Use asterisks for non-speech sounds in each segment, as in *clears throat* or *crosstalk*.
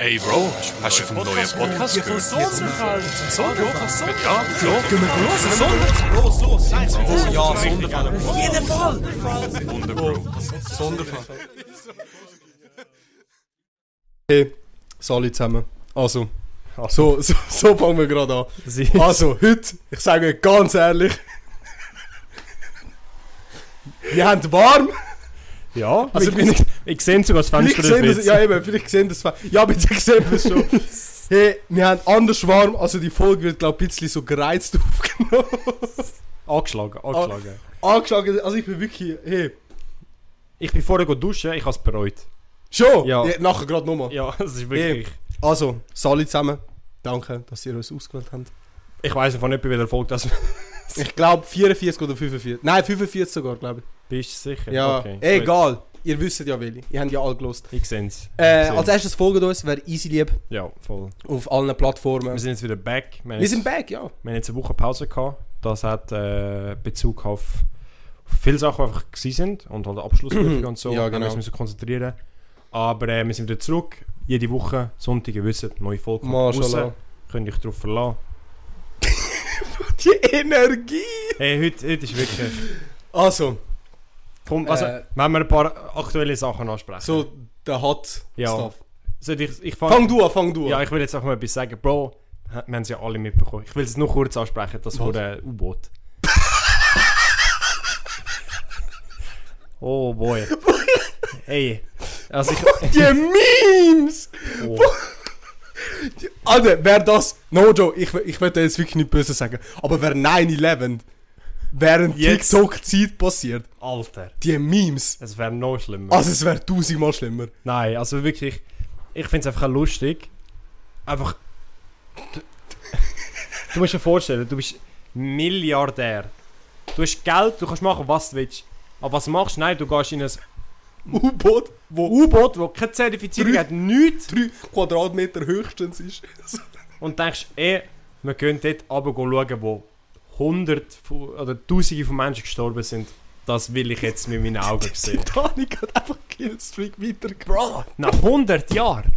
Ey Bro, hast du vom neuen Podcast gehört? Sonderfall. Ja, klar. Gehen wir los? Sonderfall. Los, los. Oh ja, Sonderfall. Auf jeden Fall. Wunder, Bro. Sonderfall. Hey, Sali zusammen. Also, so, so, so fangen wir gerade an. Also, heute, ich sage euch ganz ehrlich, *laughs* wir haben warm. Ja, Also also bin ich, ich sehe sogar das Fenster sehen das, durch. ja eben, vielleicht sehen das, ja bitte *laughs* sehen wir es schon. Hey, wir haben anders warm, also die Folge wird glaube ich ein bisschen so gereizt *laughs* aufgenommen. Angeschlagen, angeschlagen. Angeschlagen, also ich bin wirklich, hey, Ich bin vorher duschen, ich habe es bereut. schon? Ja. nachher gerade nochmal. Ja, *laughs* das ist wirklich... Also, Sali zusammen, danke, dass ihr uns ausgewählt habt. Ich weiß einfach nicht, bei welcher Folge das Ich glaube 44 oder 45. Nein, 45 sogar, glaube bist. du sicher? ich. Ja, Okay, egal. Ihr wisst ja welche. Ihr habt ja alle gelost. Ich sehe es. Äh, als erstes folgt uns, wer Easy Lieb Ja, voll. auf allen Plattformen. Wir sind jetzt wieder back. Wir, Wir jetzt, sind back, ja. wir haben jetzt eine Woche Pause gehabt. Das hat äh, Bezug auf viele Sachen, die einfach gewesen sind und halt Abschlussprüfungen *clears throat* und so. Ja, wir genau. uns müssen konzentrieren. Aber äh, wir sind wieder zurück. Jede Woche, Sonntag, ihr wisst, neue Folge kommt raus. Könnt ihr euch darauf verlassen. *laughs* Die Energie! Hey, heute, heute ist wirklich... Also, Komm, also, Äh, wenn wir ein paar aktuelle Sachen ansprechen. so der Hot Ja. Stuff. Soll ich, ich fang, Fang du an, fang du an. Ja, ich will jetzt auch mal etwas sagen. Bro, wir haben es ja alle mitbekommen. Ich will es nur kurz ansprechen, das der U-Boot. *laughs* oh boy. hey. Also ich... Die Memes! Oh. Alter, wer das. No Joe, ich, ich will jetzt wirklich nicht böse sagen. Aber wer 9-11 während Jetzt. TikTok-Zeit passiert, Alter. die Memes. Es wäre noch schlimmer. Also, es wäre tausendmal schlimmer. Nein, also wirklich... Ich finde es einfach lustig. Einfach... Du musst dir vorstellen, du bist Milliardär. Du hast Geld, du kannst machen, was du willst. Aber was machst du? Nein, du gehst in ein U-Boot, wo U-Boot, das keine Zertifizierung Drei- hat, nichts. 3 Quadratmeter höchstens ist. Und denkst, eh, wir können dort runter schauen, wo hundert von- oder tausende von Menschen gestorben sind. Das will ich jetzt mit meinen *laughs* Augen sehen. Titanic hat einfach Killstreak weitergemacht. Bro, nach 100 Jahren!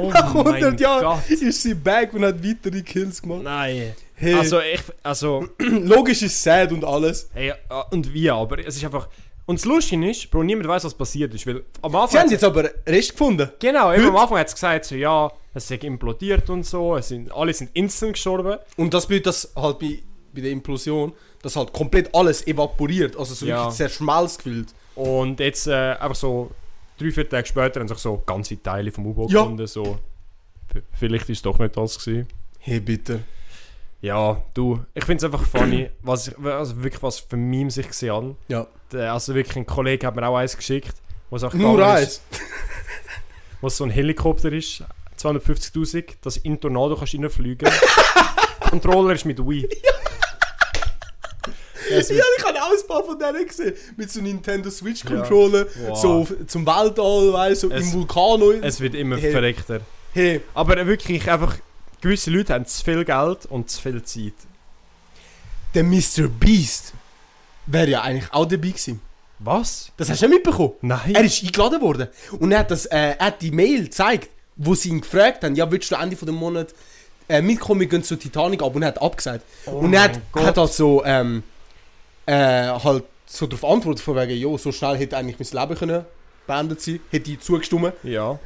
Oh Nach mein 100 Jahren Gott. ist sie back und hat weitere Kills gemacht. Nein. Hey, Also, ich, also, *clears throat* logisch ist sad und alles. ey, äh, und wie, aber es ist einfach... Und das Lustige ist, Bro, niemand weiß, was passiert ist, weil am Anfang... Sie haben jetzt aber Rest gefunden. Genau, eben am Anfang hat es gesagt, so, ja, es ist implodiert und so, es sind, alle sind instant gestorben. Und das bedeutet, dass halt bei, bei der Implosion, dass halt komplett alles evaporiert. Also so Ja. wirklich zerschmelzt gefühlt. Und jetzt äh, einfach so drei, vier Tage später haben sich so ganze Teile vom U-Boot Ja. gefunden. So. Vielleicht ist es doch nicht das gewesen. Hey, bitte. Ja, du, ich finde es einfach funny, *clears throat* was ich, also wirklich was für Memes ich gesehen habe. Ja. Also wirklich ein Kollege hat mir auch eins geschickt, wo es auch Nur eins. *laughs* es so ein Helikopter ist, 250'000, dass in Tornado kannst reinfliegen. *laughs* Controller ist mit Wii. Es Ja, ich habe auch ein paar von denen gesehen. Mit so Nintendo Switch Controller. Wow. So zum Weltall, weißt du, so im Vulkan. es wird immer Hey. verreckter. hey, Aber wirklich einfach, gewisse Leute haben zu viel Geld und zu viel Zeit. der Mr. Beast wäre ja eigentlich auch dabei gewesen. Was? Das hast du nicht mitbekommen? Nein. Er ist eingeladen worden. Und er hat, das, äh, er hat die Mail gezeigt, wo sie ihn gefragt haben, ja, willst du Ende von dem Monat äh, mitkommen, wir gehen zur Titanic ab. Und er hat abgesagt. Oh und er hat, Gott. hat halt so, ähm, äh, halt so darauf antwortet, von wegen, jo, so schnell hätte eigentlich mein Leben können beendet sein, hätte ich zugestimmt. Ja.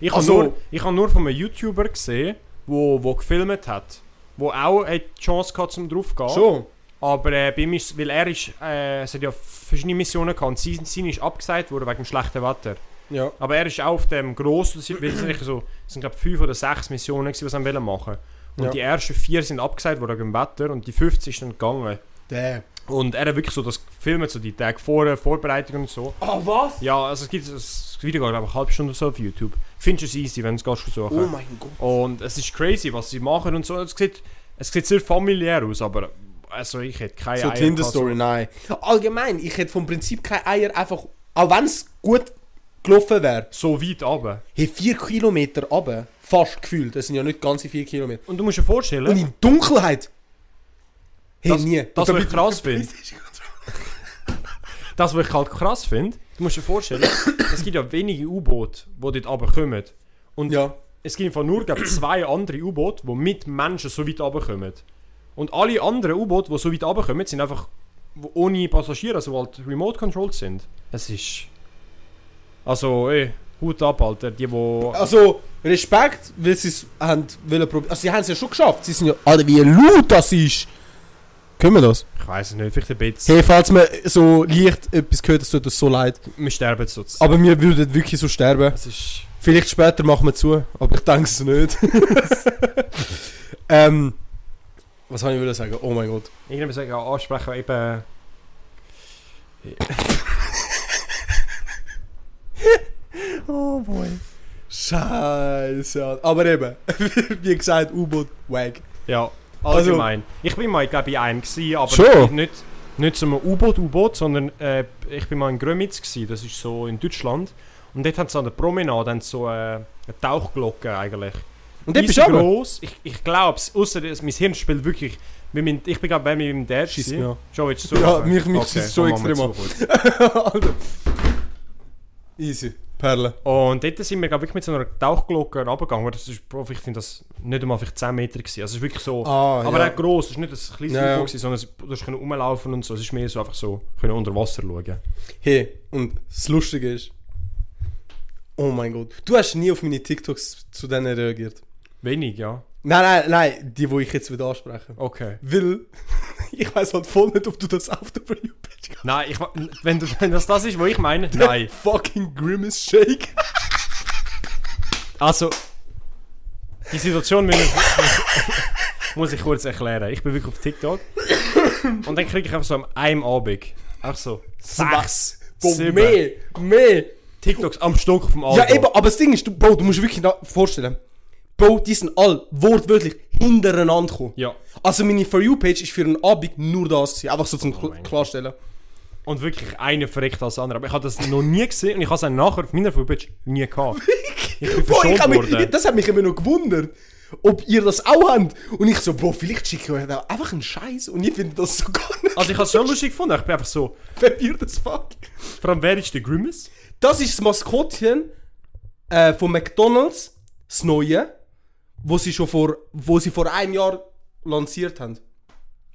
Ich habe Also- nur, ich hab nur von einem YouTuber gesehen, wo, wo gefilmt hat. Wo auch die Chance gehabt, zum drauf zu gehen. Schon. Aber äh, bei ihm ist, weil er ist, äh, es hat ja verschiedene Missionen gehabt und seine, seine ist abgesagt worden wegen dem schlechten Wetter. Ja. Aber er ist auch auf dem grossen, weil es sind so, sind glaube fünf oder sechs Missionen, gewesen, die sie machen. Und Ja. die ersten vier sind abgesagt worden wegen dem Wetter und die 50 ist dann gegangen. Der. Und er hat wirklich so das gefilmt, so die Tage vor Vorbereitung und so. Ah, was? Ja, also es gibt das Video glaube ich eine halbe Stunde oder so auf YouTube. Findest du es easy, wenn du es suchen. Oh mein Gott. Und es ist crazy, was sie machen und so. Es sieht, es sieht sehr familiär aus, aber also ich hätte keine So Eier Tinder gehabt, Story, nein. Allgemein, ich hätte vom Prinzip keine Eier einfach, auch wenn es gut gelaufen wäre, So, so weit runter. hey, 4 Kilometer runter, fast gefühlt, das sind ja nicht ganze 4 Kilometer. Und du musst dir vorstellen, Und in Dunkelheit, hey, Das- nie. das, was ich krass finde. das, was ich halt krass finde, du musst dir vorstellen, es gibt ja wenige U-Boote, die dort runterkommen. Und Ja. es gibt von nur glaub, zwei andere U-Boote, die mit Menschen so weit runterkommen. Und alle anderen U-Boote, die so weit runterkommen, sind einfach ohne Passagiere, also halt remote-controlled sind. Es ist... Also, ey, Hut ab, Alter. Die, wo... Also, Respekt, weil sie es haben wollen probieren. Also, sie haben es ja schon geschafft. Sie sind ja. Alter, wie laut das ist! Können wir das? Ich weiß es nicht, vielleicht ein bisschen. Hey, falls man so leicht etwas gehört, es tut uns so leid. Wir sterben sozusagen. Aber wir würden wirklich so sterben. Es ist... Vielleicht später machen wir zu, aber ich denke es nicht. *laughs* ähm, was soll ich wieder sagen? Oh mein Gott. Irgendjemand sagen, ja, ansprechen, eben... *laughs* Oh boy. Scheiße. Aber eben, *laughs* wie gesagt, U-Boot, wack. Ja, allgemein. ich bin mal, glaube ich, bei einem gewesen, aber Schon? nicht, nicht so einem U-Boot, U-Boot, sondern äh, ich bin mal in Grömitz gewesen, das ist so in Deutschland. Und dort haben sie an der Promenade so äh, eine Tauchglocke eigentlich. Und dort bist du gross. Ich, ich glaube es, außer dass mein Hirn spielt wirklich... meinem- Ich bin mit meinem Dad Schießt gewesen. mich an. Schon, willst du Ja, mich- mich schießt schon extrem kurz. *laughs* Alter. Easy. Perle. Und dort sind wir glaub, wirklich mit so einer Tauchglocke runtergegangen. Das ist, ich finde das nicht einmal vielleicht 10 Meter gewesen. Also es ist wirklich so... Ah, aber ja. auch gross, es ist nicht ein kleines Ja, ja, sondern es- du hast rumlaufen und so. Es ist mehr so einfach so, können unter Wasser schauen. Hey, und das Lustige ist. Oh mein Gott. Du hast nie auf meine TikToks zu denen reagiert. Wenig, ja. Nein, nein, nein, die, die ich jetzt wieder anspreche. Okay. Weil, *laughs* ich weiß halt voll nicht, ob du das auf der For You-Page hast. Nein, ich, wenn, du, wenn das das ist, was ich meine, nein. Fucking Grimace Shake. Also, die Situation ich, muss ich kurz erklären. Ich bin wirklich auf TikTok und dann kriege ich einfach so am einem Abend, einfach so sechs, sieben mehr, mehr. TikToks am Stock vom Auto. Ja, eben, aber das Ding ist, du, Bro, du musst wirklich vorstellen. Bro, die sind all wortwörtlich hintereinander gekommen. Ja. Also meine For You-Page ist für einen Abend nur das gewesen. Einfach so zum Oh Kl Klarstellen. Und wirklich einer verreckt als der andere. Aber ich habe das noch nie gesehen und ich habe es nachher auf meiner Footpage nie gehabt. Ich bin Bro, ich mich, das hat mich immer noch gewundert, ob ihr das auch habt. Und ich so, Bro, vielleicht schicke ich euch da einfach einen Scheiß und ihr findet das so gar nicht Also ich habe es schon lustig gefunden. Ich bin einfach so, *laughs* verwirrt as fuck. vor allem wer ist der Grimace? Das ist das Maskottchen äh, von McDonalds, das neue, wo sie schon vor, wo sie vor einem Jahr lanciert haben.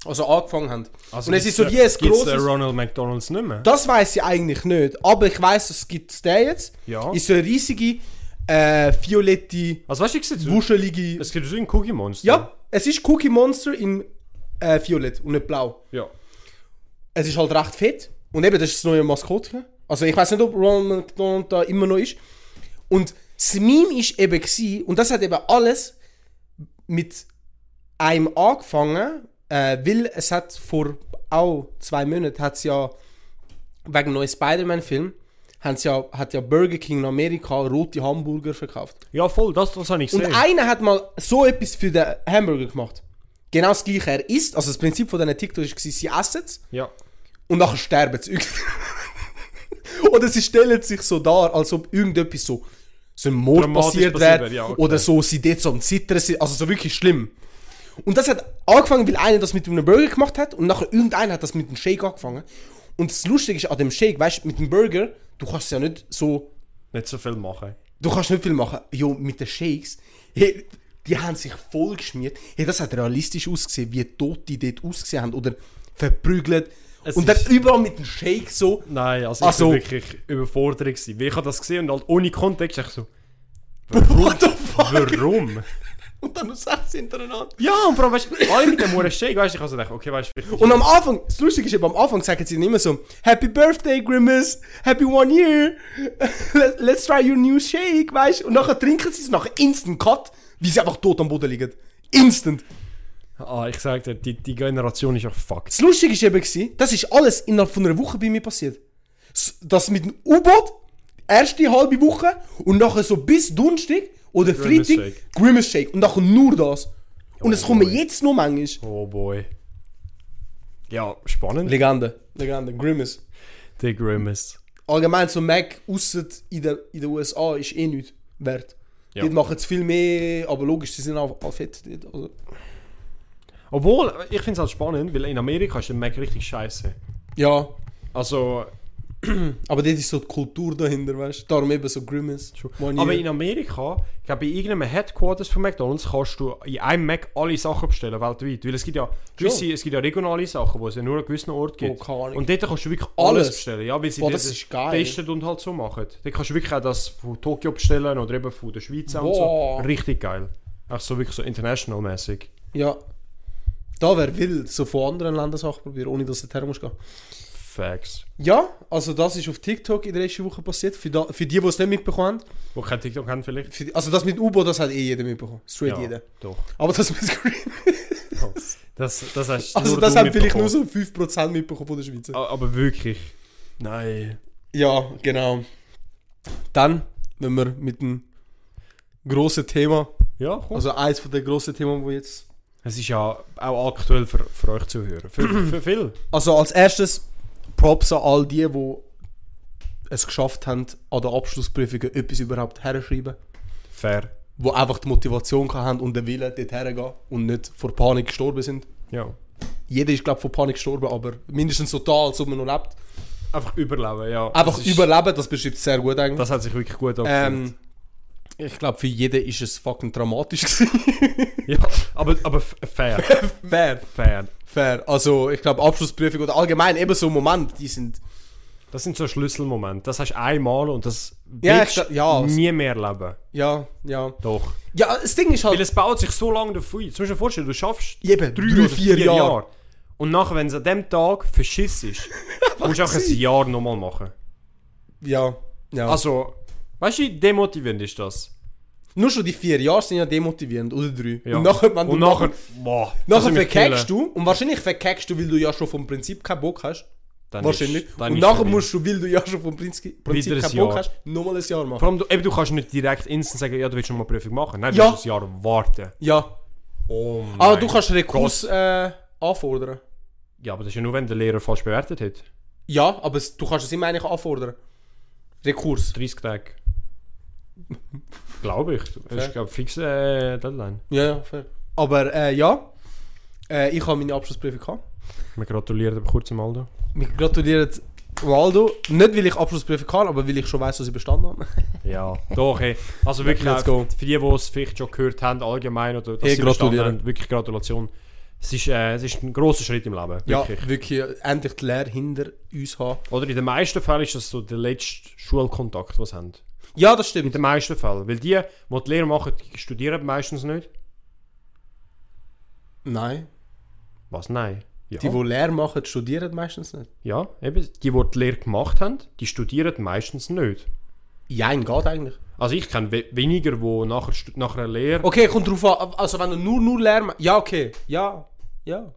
Also angefangen haben. und es ist so wie ein grosses... Ronald McDonalds nicht mehr? Das weiß ich eigentlich nicht, aber ich weiß, es gibt den jetzt. Ja. Ist so eine riesige, äh, violette, Also weißt du, ich sehe wuschelige... Es gibt so ein Cookie Monster. Ja, es ist Cookie Monster in äh, violett und nicht blau. Ja. Es ist halt recht fett. Und eben, das ist das neue Maskottchen. Also ich weiß nicht, ob Ronald McDonald da immer noch ist. Und das Meme ist eben gewesen, und das hat eben alles mit einem angefangen, äh, weil es hat vor auch zwei Monaten hat ja wegen dem neuen Spider-Man-Film ja, hat ja Burger King in Amerika rote Hamburger verkauft. Ja, voll, das, das habe ich Und gesehen. einer hat mal so etwas für den Hamburger gemacht. Genau das gleiche. Er isst, also das Prinzip von diesen TikTok war, sie essen es Ja. und nachher sterben sie. *laughs* Oder sie stellen sich so dar, als ob irgendetwas so, so ein Mord passiert wäre. ja, okay. Oder so, sie dort so am Zittern sind. Also so wirklich schlimm. Und das hat angefangen, weil einer das mit einem Burger gemacht hat und nachher irgendeiner hat das mit einem Shake angefangen. Und das Lustige ist an dem Shake, weißt du, mit dem Burger, du kannst ja nicht so Nicht so viel machen. Du kannst nicht viel machen. Jo, mit den Shakes, hey, die haben sich voll geschmiert. Hey, das hat realistisch ausgesehen, wie tot die dort ausgesehen haben. Oder verprügelt. Es und dann überall mit dem Shake so. Nein, also ich Ach so. war wirklich überfordert. Gewesen. Weil ich habe das gesehen und halt ohne Kontext ich so, What the fuck? warum? *laughs* Und dann noch sechs hintereinander. ja, und vor allem, weißt du, alle mit dem Huren Shake, weißt du, ich habe so gedacht, okay, weißt du, Und am Anfang, das Lustige ist eben, am Anfang sagen sie immer so, Happy Birthday, Grimace, Happy One Year, *laughs* Let- let's try your new shake, weißt du? Und nachher trinken sie es, nachher instant cut, wie sie einfach tot am Boden liegen. Instant. Ah, ich sag dir, die, die Generation ist auch fucked. Das Lustige ist eben, gewesen, das ist alles innerhalb von einer Woche bei mir passiert. Das mit dem U-Boot, erste halbe Woche und nachher so bis Donnerstag oder Grimace Freitag Shake. Grimace Shake und nachher nur das. Und es Oh kommen jetzt noch manchmal. Oh boy. Ja, spannend. Legende, Legende, Grimace. Der Grimace. Allgemein so Mac ausser in den in den USA ist eh nichts wert. Ja. Die machen es viel mehr, aber logisch, sie sind auch, auch fett. Also. Obwohl, ich finde es halt spannend, weil in Amerika ist der Mac richtig scheiße. Ja, Also, *clears throat* Aber das ist so die Kultur dahinter, weißt du? Darum eben so Grimace. Aber in Amerika, ich glaube, bei irgendeinem Headquarters von McDonalds kannst du in einem Mac alle Sachen bestellen, weltweit. Weil es gibt ja gewisse, es gibt ja regionale Sachen, wo es ja nur an gewissen Ort gibt. Oh, und dort kannst du wirklich alles, Alles? bestellen. Ja, weil sie Boah, das das testen und halt so machen. Dort kannst du wirklich auch das von Tokio bestellen oder eben von der Schweiz und so. Richtig geil. Auch so wirklich so international-mäßig. Ja. Da wäre wild, so von anderen Ländern Sachen probieren, ohne dass du dorthin musst gehen. Facts. Ja, also das ist auf TikTok in der letzten Woche passiert. Für, da, für die, die es nicht mitbekommen haben. Wo kein TikTok haben vielleicht? Die, also das mit U-Boot, das hat eh jeder mitbekommen. Straight Ja, jeder. Doch. Aber das mit Grimace. *laughs* Das, das hast Also das haben vielleicht nur so 5% mitbekommen von der Schweizer. A- Aber wirklich. Nein. Ja, genau. Dann, wenn wir mit dem grossen Thema, Ja, komm. also eins von den grossen Themen, wo jetzt... Es ist ja auch aktuell für, für euch zu hören. Für, für viel. Also als erstes Props an all die, die es geschafft haben, an der Abschlussprüfung etwas überhaupt herschreiben. Fair. Die einfach die Motivation haben und den Willen, dort hergehen und nicht vor Panik gestorben sind. Ja. Jeder ist, glaube ich, vor Panik gestorben, aber mindestens so da, als ob man noch lebt. Einfach überleben, ja. Einfach das ist, überleben, das beschreibt es sehr gut eigentlich. Das hat sich wirklich gut angefühlt. ähm, ich glaube, für jeden ist es fucking dramatisch gewesen. *laughs* ja, aber, aber fair. *laughs* fair, fair. fair. Also, ich glaube, Abschlussprüfung oder allgemein eben so Momente, die sind... Das sind so Schlüsselmomente. Das hast du einmal und das Ja, ich ja, nie mehr leben. Ja, ja. Doch. Ja, das Ding ist halt... Weil es baut sich so lange davon. Zum Beispiel vorstellen, du schaffst Eben, drei, drei, oder vier vier, Jahre. Jahre. Und nachher, wenn es an dem Tag verschiss ist, *laughs* musst du auch ein Jahr nochmal machen. Ja, ja. Also, weißt du, wie demotivierend ist das? Nur schon die vier Jahre sind ja demotivierend, oder drei. Ja. Und nachher, wenn du und nachher, boah, nachher verkackst du, und wahrscheinlich verkackst du, weil du ja schon vom Prinzip keinen Bock hast. Dann wahrscheinlich. Ist, und nachher musst du, weil du ja schon vom Prinzip, Prinzip keinen Bock Jahr. hast, nochmal ein Jahr machen. Vor allem, du, eben, du kannst nicht direkt instant sagen, ja, du willst schon mal eine Prüfung machen. Nein, du Ja. musst ein Jahr warten. Ja. Oh Aber mein du kannst Rekurs äh, anfordern. Ja, aber das ist ja nur, wenn der Lehrer falsch bewertet hat. Ja, aber es, du kannst es immer eigentlich anfordern. Rekurs. 30 Tage. Glaube ich. Das ist, glaube ich, fix äh, Deadline. Ja, ja, fair. Aber äh, ja, äh, ich habe meine Abschlussprüfung gehabt. Wir gratulieren aber kurz am Aldo. Wir gratulieren Waldo. Nicht, weil ich Abschlussprüfung kann, aber weil ich schon weiß, dass ich bestanden habe. *laughs* Ja, doch, hey. Also wirklich, Let's auch go. für die, die es vielleicht schon gehört haben, allgemein, oder dass Hey, sie bestanden gratulieren. haben, wirklich Gratulation. Es ist, äh, es ist ein grosser Schritt im Leben, Ja, wirklich. wirklich äh, endlich die Lehre hinter uns haben. Oder in den meisten Fällen ist das so der letzte Schulkontakt, was sie haben. Ja, das In stimmt. den meisten Fällen. Weil die, die die Lehre machen, die studieren meistens nicht. Nein. Was? Nein. Ja. Die, die Lehre machen, studieren meistens nicht. ja, eben. Die, die die Lehre gemacht haben, die studieren meistens nicht. Jein, geht eigentlich. Also ich kenne we weniger, die nachher, nach einer Lehre... Okay, kommt drauf an. Also, wenn du nur, nur Lehre machst. Ja, okay. Ja. Ja.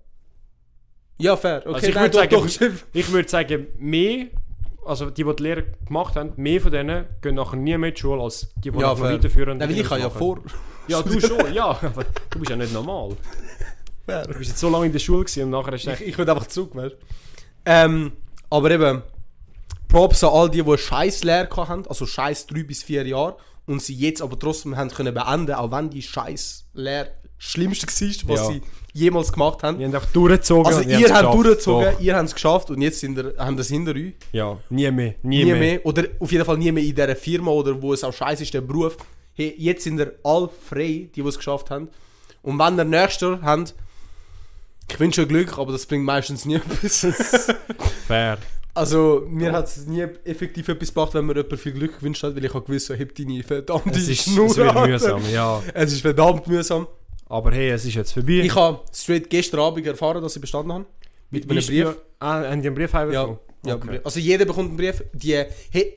Ja, fair. Okay, Also ich würde sagen, doch, stimmt. ich würde sagen, mehr, also die, die die Lehre gemacht haben, mehr von denen gehen nachher nie mehr in die Schule, als die, die Ja, nachher weiterführen. Nein, weil ich habe ja vor. Ja, du schon, *laughs* ja. Aber du bist ja nicht normal. Fair. Du bist jetzt so lange in der Schule gewesen und nachher hast du Ich, ich würde einfach zurück, weißt. Ähm, aber eben, Props an all die, die scheiß Lehre haben, also scheiß 3 bis 4 Jahre, und sie jetzt aber trotzdem haben können beenden, auch wenn die scheiß Lehre Schlimmste war, was Ja. sie jemals gemacht haben. Die haben einfach durchgezogen. Also ihr habt geschafft. durchgezogen, Doch. ihr habt es geschafft und jetzt sind ihr, haben das hinter euch. Ja, nie mehr. Nie, Nie mehr. mehr. Oder auf jeden Fall nie mehr in dieser Firma oder wo es auch scheiße ist, der Beruf. Hey, jetzt sind ihr all frei, die, die es geschafft haben. Und wenn ihr nächstes habt, ich wünsche euch Glück, aber das bringt meistens nie *laughs* etwas. *laughs* Fair. Also, mir hat es nie effektiv etwas gebracht, wenn mir jemand viel Glück gewünscht hat, weil ich habe gewusst, so, heb deine verdammte Es ist, Schnur es wird mühsam, ja. Es ist verdammt mühsam. Aber hey, es ist jetzt vorbei. Ich habe straight gestern Abend erfahren, dass ich bestanden habe. Mit einem Brief. Du, ah, haben die einen Brief Ja, bekommen? ja Okay. also jeder bekommt einen Brief. Die he,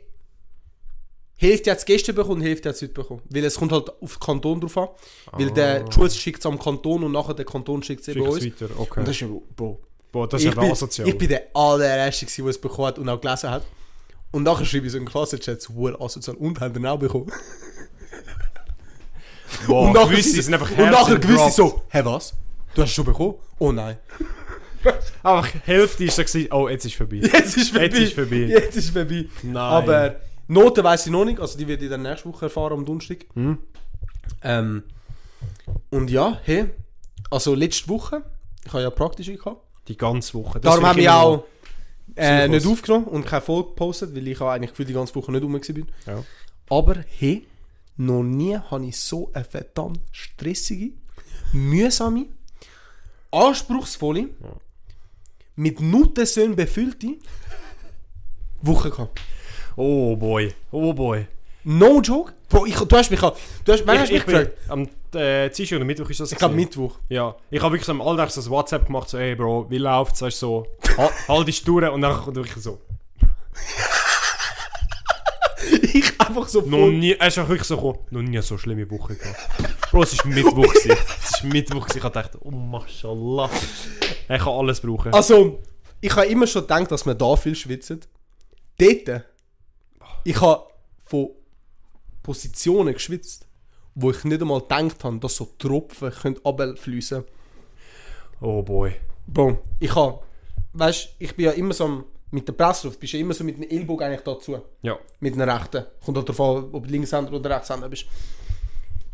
Hälfte hat es gestern bekommen, Hälfte hat es heute bekommen. Weil es kommt halt auf den Kanton drauf an. Weil der die Schule schickt es am Kanton und nachher der Kanton schickt es eben uns. weiter, okay. Und das ist Bro. Boah, das ist ich, bin, asozial. ich bin der allererste, der es bekommen hat und auch gelesen hat. Und nachher schreibe ich so in den Klassenchat, so wohl asozial und haben den auch bekommen. *laughs* Boah, und nachher gewisse sind einfach Und nachher gewisse so, hä was? Du hast es schon bekommen? Oh nein. *laughs* Einfach Hälfte ist so gewesen, oh, jetzt ist vorbei. *laughs* Jetzt ist vorbei. Jetzt ist vorbei. Jetzt ist vorbei. Nein. Aber Noten weiß ich noch nicht, also die werde ich dann nächste Woche erfahren am Donnerstag. Hm? Ähm, und ja, hey, also letzte Woche, ich habe ja praktisch gehabt. Die ganze Woche. Das Darum haben ich wir auch Äh, nicht aufgenommen und keine Folge gepostet, weil ich habe eigentlich gefühlt die ganze Woche nicht rum bin. Ja. Aber hey, noch nie habe ich so eine verdammt stressige, mühsame, anspruchsvolle, mit Nutensöhnen befüllte Woche gehabt. Oh boy, oh boy. No joke? Bro, ich, du hast mich, du hast, wann hast mich ich, ich gefragt? am äh, Dienstag oder Mittwoch ist das Ich glaube. Mittwoch. Ja, ich habe wirklich am Alltag so ein WhatsApp gemacht, so, hey Bro, wie läuft's? Weißt du, so, halt, *laughs* halt die durch und dann kommt wirklich so. Ich einfach so Noch nie, es ist auch wirklich so gekommen, noch nie so schlimme Woche gehabt. Bro, es war Mittwoch. gewesen. Es war Mittwoch. gewesen. Ich habe gedacht, oh Mashallah. Ich kann alles brauchen. Also, ich habe immer schon gedacht, dass man da viel schwitzt. Dort, ich habe von Positionen geschwitzt, wo ich nicht einmal gedacht habe, dass so Tropfen können runterfliessen Oh boy. Bro, ich habe, weißt ich bin ja immer so am- mit der Pressluft, bist ja immer so mit dem Ellbogen eigentlich dazu. Ja. Mit dem rechten. Kommt halt darauf an, ob du Linkshänder oder Rechtshänder bist.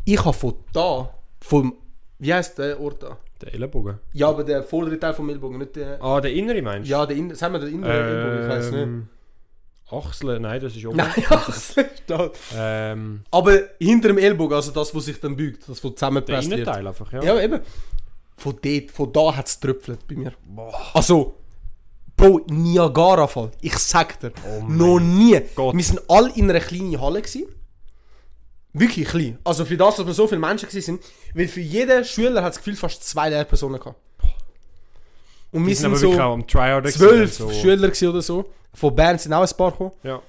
Ich habe von da, vom, wie heißt der Ort da? Der Ellenbogen. Ja, aber der vordere Teil vom Ellbogen, nicht der. Ah, der innere meinst du? Ja, der Innen, sagen wir der innere Ellbogen, ich weiß nicht. Ähm, Achsel, nein, das ist oben. Nein, *laughs* ja, das steht. Ähm, Aber hinter dem Ellbogen, also das, was sich dann bügt, das, was der zusammengepresst wird. Innenteil einfach, ja. Ja, eben. Von dort, von da hat es tröpfelt bei mir. Also, Bro, Niagara-Fall. Ich sag dir. noch nie. Gott. Wir sind alle in einer kleinen Halle gewesen. Wirklich klein. Also für das, dass wir so viele Menschen sind. Weil für jeden Schüler hat das Gefühl fast zwei Lehrpersonen gehabt. Und wir Wir sind sind so zwölf so. Schüler oder so. Von Bern sind auch ein paar gekommen. Ja.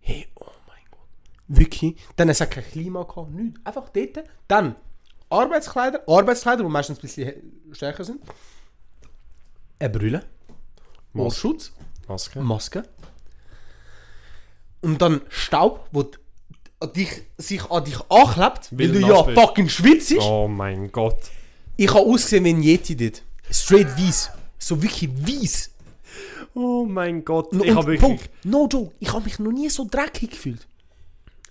Hey, oh mein Gott. Wirklich. Dann es hat kein Klima gehabt, nichts. Einfach dort. Dann Arbeitskleider, Arbeitskleider, die meistens ein bisschen he- stärker sind. Eine Brille. Mundschutz, Maske. Maske. Und dann Staub, wo dich, sich an dich anklebt, weil Weil du ja bist. fucking schwitzt. Oh mein Gott. Ich habe ausgesehen wie ein Yeti dort. Straight weiß. So wirklich weiß. Oh mein Gott. Und- Ich habe wirklich... no joke, ich habe mich noch nie so dreckig gefühlt.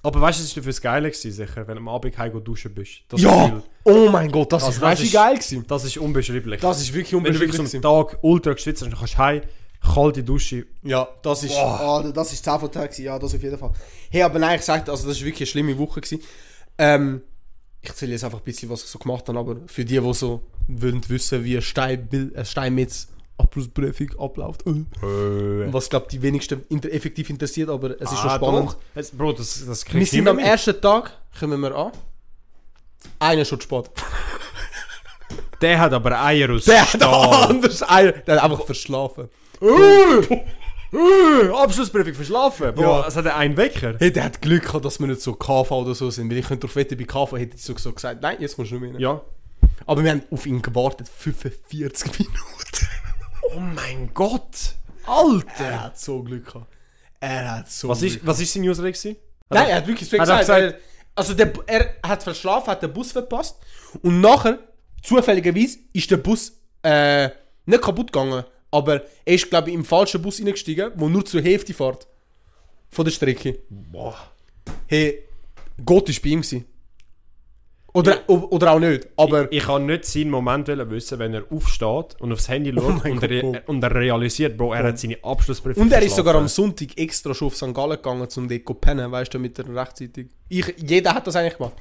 Aber weißt du, es war fürs Geile gewesen, sicher, wenn du am Abend heim duschen bist. Das Ja! Gefühl, Oh mein Gott, das Also ist das ist- geil gewesen. das ist unbeschreiblich. Das ist wirklich wenn du unbeschreiblich. wirklich am. Tag ultra geschwitzt hast, dann kannst du heim, kalte Dusche. Ja, das ist, ah, das ist 10 von 10 gewesen. Ja, das auf jeden Fall. Hey, aber nein, ich sag, also das ist wirklich eine schlimme Woche gewesen. Ähm, ich erzähle jetzt einfach ein bisschen, was ich so gemacht habe, aber für die, die so wollen wissen, wie ein Steinmetz Abschlussprüfung abläuft. Äh. Was, glaube die wenigsten inter effektiv interessiert, aber es ist schon Ah, spannend. doch. Es, Bro, das, das Wir sind am mehr ersten Tag, kommen wir an. Einer ist schon spät. mit. Der hat aber Eier aus Der hat Stahl. *laughs* anders einer, der hat einfach verschlafen. Äh, Abschlussprüfung verschlafen. Bro, Ja. es hat einen Wecker. Hey, der hat Glück gehabt, dass wir nicht so KV oder so sind. Weil ich könnte darauf wetten, bei KV hätte ich so so gesagt, nein, jetzt kommst du nicht mehr. Ja. Aber wir haben auf ihn gewartet, 45 Minuten. Oh mein Gott. Er hat so Glück gehabt. Er hat so Was Glück ist, was ist seine User? Nein, er hat wirklich so Hat er gesagt. gesagt- er, also der, er hat verschlafen, hat den Bus verpasst. Und nachher, zufälligerweise, ist der Bus äh, nicht kaputt gegangen. Aber er ist, glaube ich, im falschen Bus reingestiegen, wo nur zur Hälfte fährt. Von der Strecke. Boah. Hey, Gott ist bei ihm gewesen. Oder, o- oder auch nicht. Aber Ich kann nicht seinen Moment wissen, wenn er aufsteht und aufs Handy schaut mein und, Gott, er, und er realisiert, Bro, er hat seine Abschlussprüfung Und er ist sogar am. Sonntag extra schon auf St. Gallen gegangen, um dort zu pennen, weißt du, mit der rechtzeitig. Ich, jeder hat das eigentlich gemacht.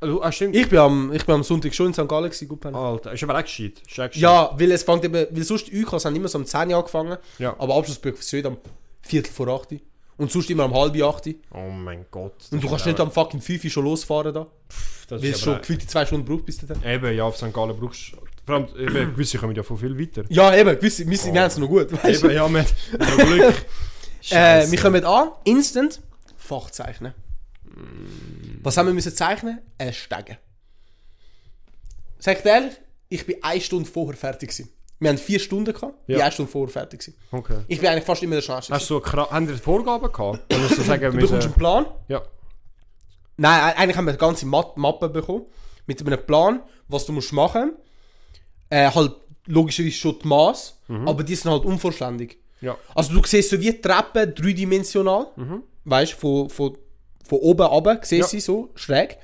Also, ah. Ich bin am, ich bin am Sonntag schon in St. Gallen gewesen, gut pennen. Alter, ist aber auch gescheit. Ist auch gescheit. Ja, weil es fängt eben, weil sonst die UKs haben immer so um 10 Uhr angefangen, Ja. aber Abschlussprüfung ist wieder am Viertel vor 8 Uhr. Und sonst immer um halb 8 Uhr. Oh mein Gott. Und du kannst nicht am fucking 5 Uhr schon losfahren da, das weil es schon gefühlte 2 Stunden braucht bis dahin. Eben, ja, auf St. Gallen brauchst du... Vor allem, eben, *clears throat* gewisse kommen ja von viel weiter. Ja, eben, gewisse, wir, haben es noch gut, weißt. Eben, ja, mit *laughs* Glück. Äh, wir kommen an, instant, Fach zeichnen. Was haben wir müssen zeichnen? Ein Stegen. Sag ich dir ehrlich, ich bin eine Stunde vorher fertig gewesen. Wir haben vier Stunden gehabt, Ja. eine Stunde vorher fertig gewesen. Okay. Ich bin eigentlich fast immer der Schnellste. Hast du so haben dir Vorgaben gehabt? Oder musst du *laughs* sagen, Du bekommst einen. Plan. Ja. Nein, e- eigentlich haben wir eine ganze Mappe bekommen. Mit einem Plan, was du musst machen. Äh, halt logischerweise schon die Maß, aber die sind halt unvollständig. Ja. Also du siehst so wie Treppen dreidimensional, weißt du, von, von, von oben runter siehst Ja. sie so schräg.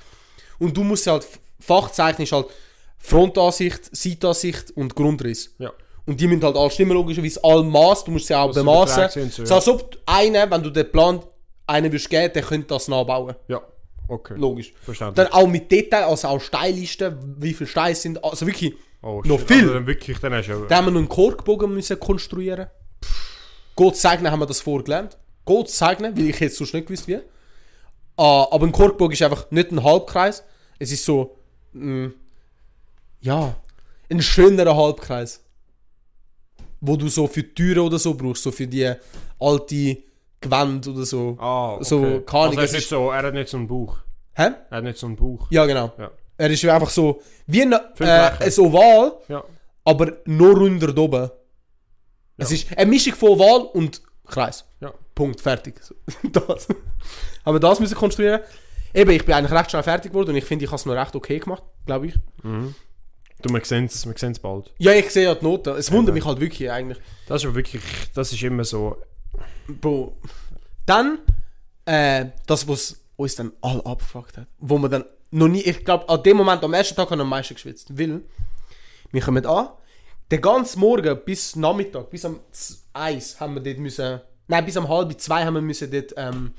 Und du musst halt, Fachzeichen ist halt Frontansicht, Seitenansicht und Grundriss. Ja. Und die müssen halt alle stimmen, logischerweise alle Maß, du musst sie auch sie bemaßen. so, So, ja. als ob einer, wenn du den Plan einen würdest geben, der könnte das nachbauen. Ja, okay. Logisch. Verständlich. Dann auch mit Detail, also auch Steillisten, wie viele Steine sind, also wirklich, Oh, noch shit. viel. Also dann wirklich, dann hast du ja... da haben wir noch einen Korkbogen müssen konstruieren. Gott segnen haben wir das vorgelernt. Gott segnen, weil ich jetzt sonst nicht gewusst wie. Ah, aber ein Korkbogen ist einfach nicht ein Halbkreis. Es ist so, mm, ja, ein schönerer Halbkreis. Wo du so für Türen oder so brauchst, so für die alte Gewand oder so. Ah, okay. So, keine also er, es ist nicht so, er hat nicht so einen Bauch. Hä? Er hat nicht so einen Bauch. Ja, genau. Ja. Er ist einfach so, wie ein, Viel äh, ein Oval, Ja. aber nur runder da oben. Es ist eine Mischung von Oval und Kreis. Ja. Punkt, fertig. So, *laughs* das. Aber das müssen wir konstruieren. Eben, ich bin eigentlich recht schnell fertig geworden und ich finde, ich habe es noch recht okay gemacht, glaube ich. Du, wir sehen es wir sehen's bald. Ja, ich sehe ja die Noten. Es wundert mich halt wirklich eigentlich. Das ist ja wirklich... Das ist immer so... Bro. Dann, äh, das, was uns dann alle abgefuckt hat. Wo man dann noch nie, ich glaube, an dem Moment, am ersten Tag haben wir am meisten geschwitzt. Weil, wir kommen an, den ganzen Morgen bis Nachmittag, bis am 1 haben wir dort müssen, nein, bis am halb zwei haben wir müssen dort, ähm,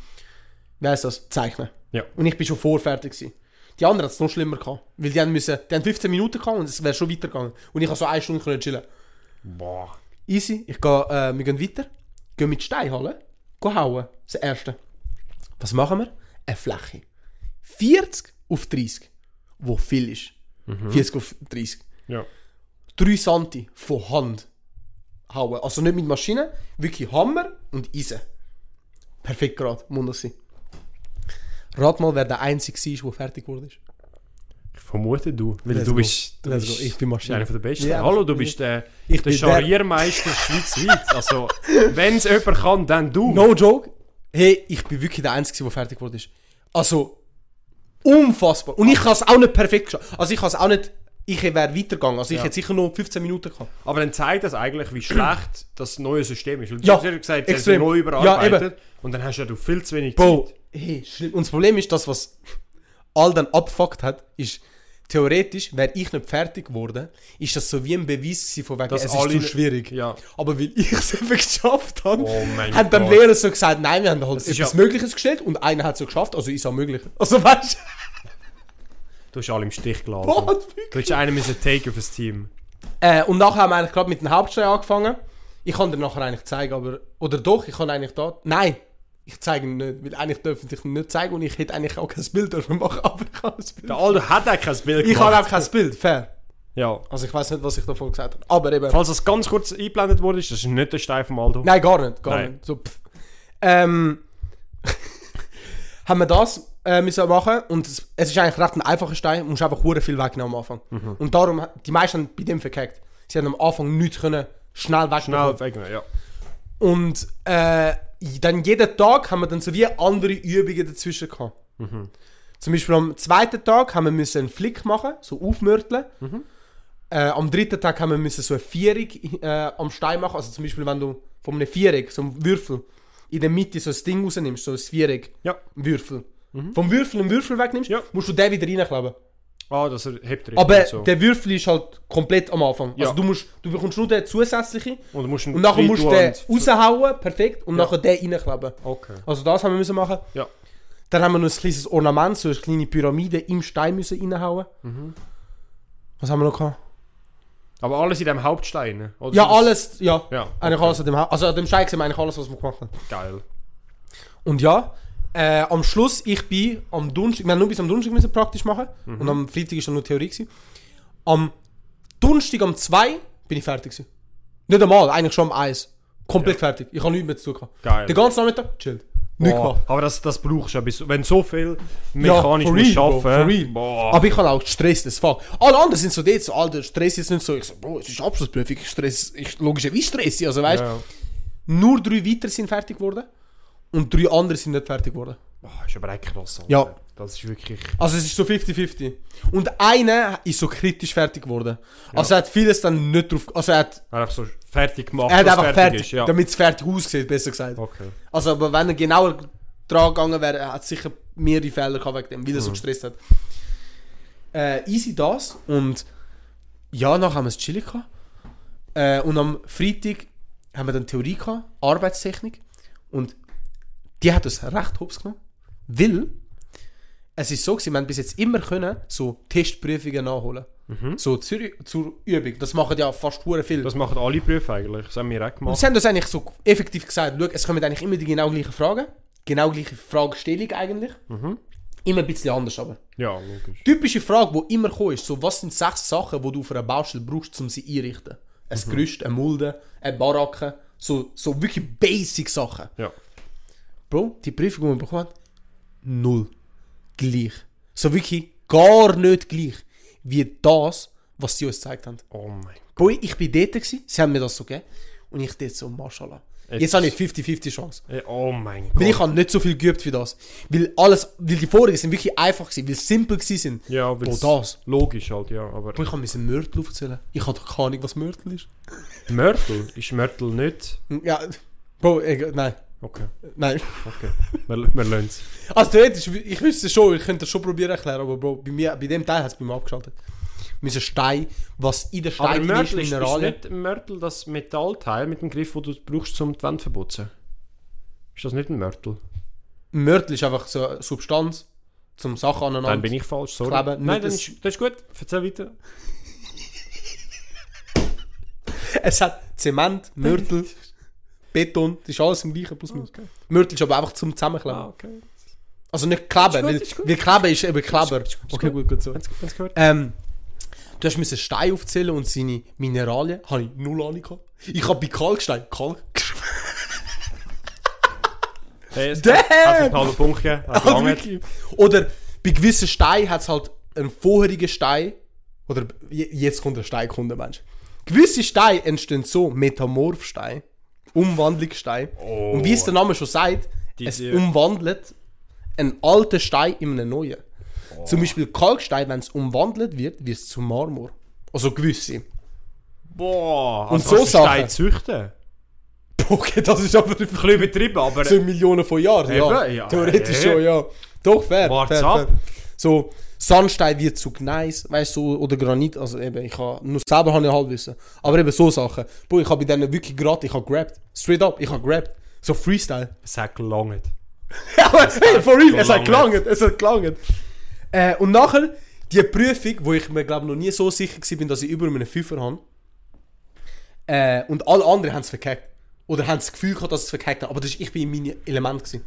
wie heißt das, zeichnen. Ja. Und ich bin schon vorfertig gewesen. Die anderen hat es noch schlimmer gehabt. Weil die haben müssen, die haben 15 Minuten gehabt und es wäre schon weitergegangen. Und ich habe so eine Stunde können chillen. Boah. Easy, ich gehe, äh, wir gehen weiter, gehen mit Steinhallen, gehen hauen, das erste. Was machen wir? Eine Fläche. 40 auf 30, wo viel ist. 40 auf 30. Ja. 3 Santi von Hand hauen. Also nicht mit Maschine, wirklich Hammer und Eisen. Perfekt gerade, muss das sein. Rat mal, wer der Einzige war, der fertig wurde. Ich vermute du. Weil Let's du go. bist... Du Let's bist go. Ich bin Maschine. Einer der Besten. Ja, Hallo, du ja. bist der, Ich der Charriermeister *laughs* schweizweit. Also, wenn es jemand kann, dann du. No joke. Hey, ich bin wirklich der Einzige, der fertig wurde. Also, unfassbar. Und ich habe es auch nicht perfekt geschafft. Also, ich habe es auch nicht. Ich wäre weitergegangen. Also, ich hätte sicher noch 15 Minuten gehabt. Aber dann zeigt das eigentlich, wie schlecht das neue System ist. Weil du Ja, hast ja gesagt, extrem. haben neu Ja, überarbeitet. und dann hast du ja du viel zu wenig Bro, Zeit. Hey, schlimm. Und das Problem ist, das, was all dann abgefuckt hat, ist, theoretisch, wäre ich nicht fertig geworden, ist das so wie ein Beweis gewesen, von wegen, Dass es ist zu schwierig. Ja. Aber weil ich es eben geschafft habe, Oh haben dann. Lehrer so gesagt, nein, wir haben halt ist etwas ja- Mögliches gestellt und einer hat es so geschafft, also ist es auch möglich. Also weißt Du hast alle im Stich gelassen. du, what? Du hättest einen müssen take auf das Team. Äh, und nachher haben wir eigentlich gerade mit dem Hauptstein angefangen. Ich kann dir nachher eigentlich zeigen, aber. Oder doch, ich kann eigentlich da. Nein! Ich zeige ihn nicht, weil eigentlich dürfen ihn nicht zeigen und ich hätte eigentlich auch kein Bild dürfen machen, *laughs* aber ich habe ein Bild. Der Aldo hat auch kein Bild Ich habe auch kein Bild, fair. Ja. Also ich weiß nicht, was ich davon gesagt habe. Aber eben. Falls das ganz kurz eingeblendet wurde, das ist nicht der Stein vom Aldo. Nein, gar nicht, gar Nein. nicht. So, pff. Ähm, *laughs* haben wir das äh, müssen machen und es, es ist eigentlich recht ein einfacher Stein, du musst einfach hure viel wegnehmen am Anfang. Mhm. Und darum, die meisten haben bei dem verkackt. Sie haben am Anfang nichts können schnell wegnehmen. Schnell wegnehmen, ja. Und äh, dann jeden Tag haben wir dann so wie andere Übungen dazwischen gehabt. Zum Beispiel am zweiten Tag haben wir müssen einen Flick machen, so aufmörteln. Äh, am dritten Tag haben wir müssen so eine Vierung äh, am Stein machen. Also zum Beispiel, wenn du von einem Viereck, so einem Würfel, in der Mitte so ein Ding rausnimmst, so ein Viereck, Ja. Würfel. Vom Würfel einen Würfel wegnimmst, Ja. musst du den wieder reinkleben. Ah, das hebt er Aber so. der Würfel ist halt komplett am Anfang. Ja. Also du, musst, du bekommst nur den zusätzlichen Und musst und nachher musst du den raushauen, perfekt, und nachher den reinkleben. Okay. Also das haben wir müssen machen. Ja. Dann haben wir noch ein kleines Ornament, so eine kleine Pyramide im Stein müssen reinhauen. Mhm. Was haben wir noch gehabt? Aber alles in dem Hauptstein. ne? Oder Ja, alles, ja. Ja, Eigentlich okay. alles an dem Ha- Also an dem Stein sehen wir eigentlich alles, was wir gemacht haben. Geil. Und ja, äh, am Schluss, ich bin am Donnerstag, wir haben nur bis am Donnerstag müssen praktisch machen Mhm. und am Freitag ist dann nur Theorie gewesen. Am Donnerstag um 2 bin ich fertig gewesen. Nicht einmal, eigentlich schon am 1. Komplett fertig. Ich habe nichts mehr zu tun gehabt. Geil. Den ganzen Nachmittag, chillt. Nicht gemacht. aber das, das brauchst du ja. bis- Wenn du so viel Ja, mechanisch for musst real, Bro, arbeiten. Boah. Aber ich habe auch gestresst, das Fuck. Alle anderen sind so dort, so, Alter, Stress ist nicht so. Ich so, Bro, es ist Abschlussprüfung, ich stress, ich, logischerweise stress ich, also weißt ja. Nur drei weiter sind fertig geworden und drei andere sind nicht fertig geworden. Boah, ist aber echt krass. Alter. Ja. Das ist wirklich... Also es ist so 50-50. Und einer ist so kritisch fertig geworden. Also er hat vieles dann nicht drauf, also er hat, Er hat einfach so fertig gemacht, er hat einfach fertig, ist. Ja. damit es fertig aussieht, besser gesagt. Okay. Also aber wenn er genauer dran gegangen wäre, er hat sicher mehrere Fehler gehabt wegen dem, weil er so gestresst hat. Äh, easy das und ja, nachher haben wir es chillig gehabt. Äh, und am Freitag haben wir dann Theorie gehabt, Arbeitstechnik. Und die hat uns recht hops genommen. Weil es ist so gewesen, wir haben bis jetzt immer können so Testprüfungen nachholen. So zur, zur Übung. Das machen ja fast hure viel. Das machen alle Berufe eigentlich. Das haben wir auch Und gemacht. sie haben das eigentlich so effektiv gesagt, schau, es kommen eigentlich immer die genau gleichen Fragen. Genau gleiche Fragestellung eigentlich. Immer ein bisschen anders aber. Ja, logisch. Typische Frage, die immer kommt, ist so, was sind sechs Sachen, die du auf einer Baustelle brauchst, um sie einrichten? Ein Gerüst, eine Mulde, eine Baracke, so, so wirklich basic Sachen. Ja. Bro, die Prüfung, die wir bekommen haben, null. Gleich. So wirklich gar nicht gleich wie das, was sie uns gezeigt haben. Oh mein Bro, ich bin dort, gewesen, sie haben mir das so gegeben und ich dort so, mashallah. Jetzt, Jetzt- habe ich 50-50 Chance. Gott. Oh mein Weil ich Gott. habe nicht so viel geübt für das. Weil alles, weil die vorigen sind wirklich einfach gewesen, weil sie simpel gewesen sind. Ja, weil das. logisch halt, ja. Aber Bro, ich habe mir Mörtel aufzählen. Ich habe doch keine Ahnung, was Mörtel ist. Mörtel? Ist Mörtel nicht? Ja, Bro, nein, Okay, nein. okay. wir, wir lassen es. Also theoretisch, ich wüsste es schon, ich könnte das schon probieren erklären, aber Bro, bei, mir, bei dem Teil hat es bei mir abgeschaltet. Mit einem Stein, was in der Aber Stein Mörtel ist, ist Mineralien. nicht Mörtel das Metallteil mit dem Griff, den du brauchst, um die Wand zu verputzen? Ist das nicht ein Mörtel? Mörtel ist einfach so eine Substanz, zum Sachen aneinander. Dann bin ich falsch, sorry. Kleben, Nein, das- ist, das ist gut. Erzähl weiter. *laughs* Es hat Zement, Mörtel, *laughs* Beton, das ist alles im gleichen plus minus. Mörtel ist aber einfach zum Zusammenkleben. Ah, okay. Also nicht kleben, gut, weil, ist gut. weil kleben ist eben Kleber. ist gut, ist Okay, gut, gut so. Ganz, ganz gehört. Ähm, du hast müssen Stein aufzählen und seine Mineralien. Habe ich null Ahnung gehabt. Ich habe bei Kalkstein Kalk. *laughs* Hey, es Damn! hat einen halben Punkt gegeben. Hat *laughs* lange. wirklich. Oder bei gewissen Steinen hat es halt einen vorherigen Stein. Oder je- jetzt kommt der Steinkunde, Mensch. Gewisse Steine entstehen so, Metamorphstein, Umwandlungsstein. Und wie es der Name schon sagt, Diese- es umwandelt einen alten Stein in einen neuen. Zum Beispiel Kalkstein, wenn es umwandelt wird, wird es zu Marmor. Also gewisse. Boah, Und also so kannst du Sachen. Stein züchten. *laughs* Okay, das ist aber Ein bisschen übertrieben, aber... so Millionen von Jahren. Ja. Eben, ja. Theoretisch Äh. schon, ja. Doch, fair. Fair, ab. fair. So, Sandstein wird zu Gneis, weißt du, oder Granit. Also eben, ich habe nur selber habe ich halt wissen. Aber eben so Sachen. Boah, ich habe bei denen wirklich gerade, ich habe gerappt. Straight up, ich habe gerappt. So Freestyle. *laughs* Es hat gelangt. Aber hey, for real, es hat gelangt. es hat gelangt. Äh, und nachher, die Prüfung, wo ich mir glaube noch nie so sicher war, bin, dass ich über einen Fünfer habe. Äh, und alle anderen haben es verkackt. Oder haben das Gefühl gehabt, dass sie es verkackt haben. Aber das ist, ich bin in meinem Element. Gewesen.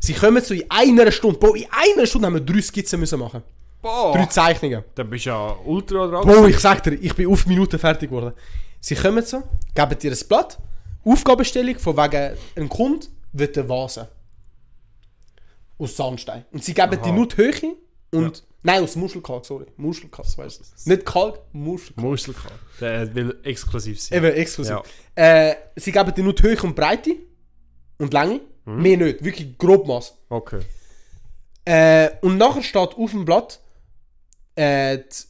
Sie kommen so in einer Stunde. Bro, in einer Stunde haben wir drei Skizzen müssen machen. Boah. Drei Zeichnungen. Dann bist du ja ultra dran. Bro, ich sag dir, ich bin auf Minuten fertig geworden. Sie kommen so, geben dir ein Blatt, Aufgabenstellung von wegen, ein Kunde will eine Vase. Aus Sandstein. Und sie geben dir nur die Höhe und... Nein, aus Muschelkalk, sorry. Muschelkalk, weißt du. Nicht Kalk, Muschelkalk. Muskelkater. Der will exklusiv sein. Eben, exklusiv. Ja. Äh, sie geben dir nur die Höhe und Breite und Länge. Mehr nicht, wirklich Grobmaß. Okay. Äh, und nachher steht auf dem Blatt äh, die,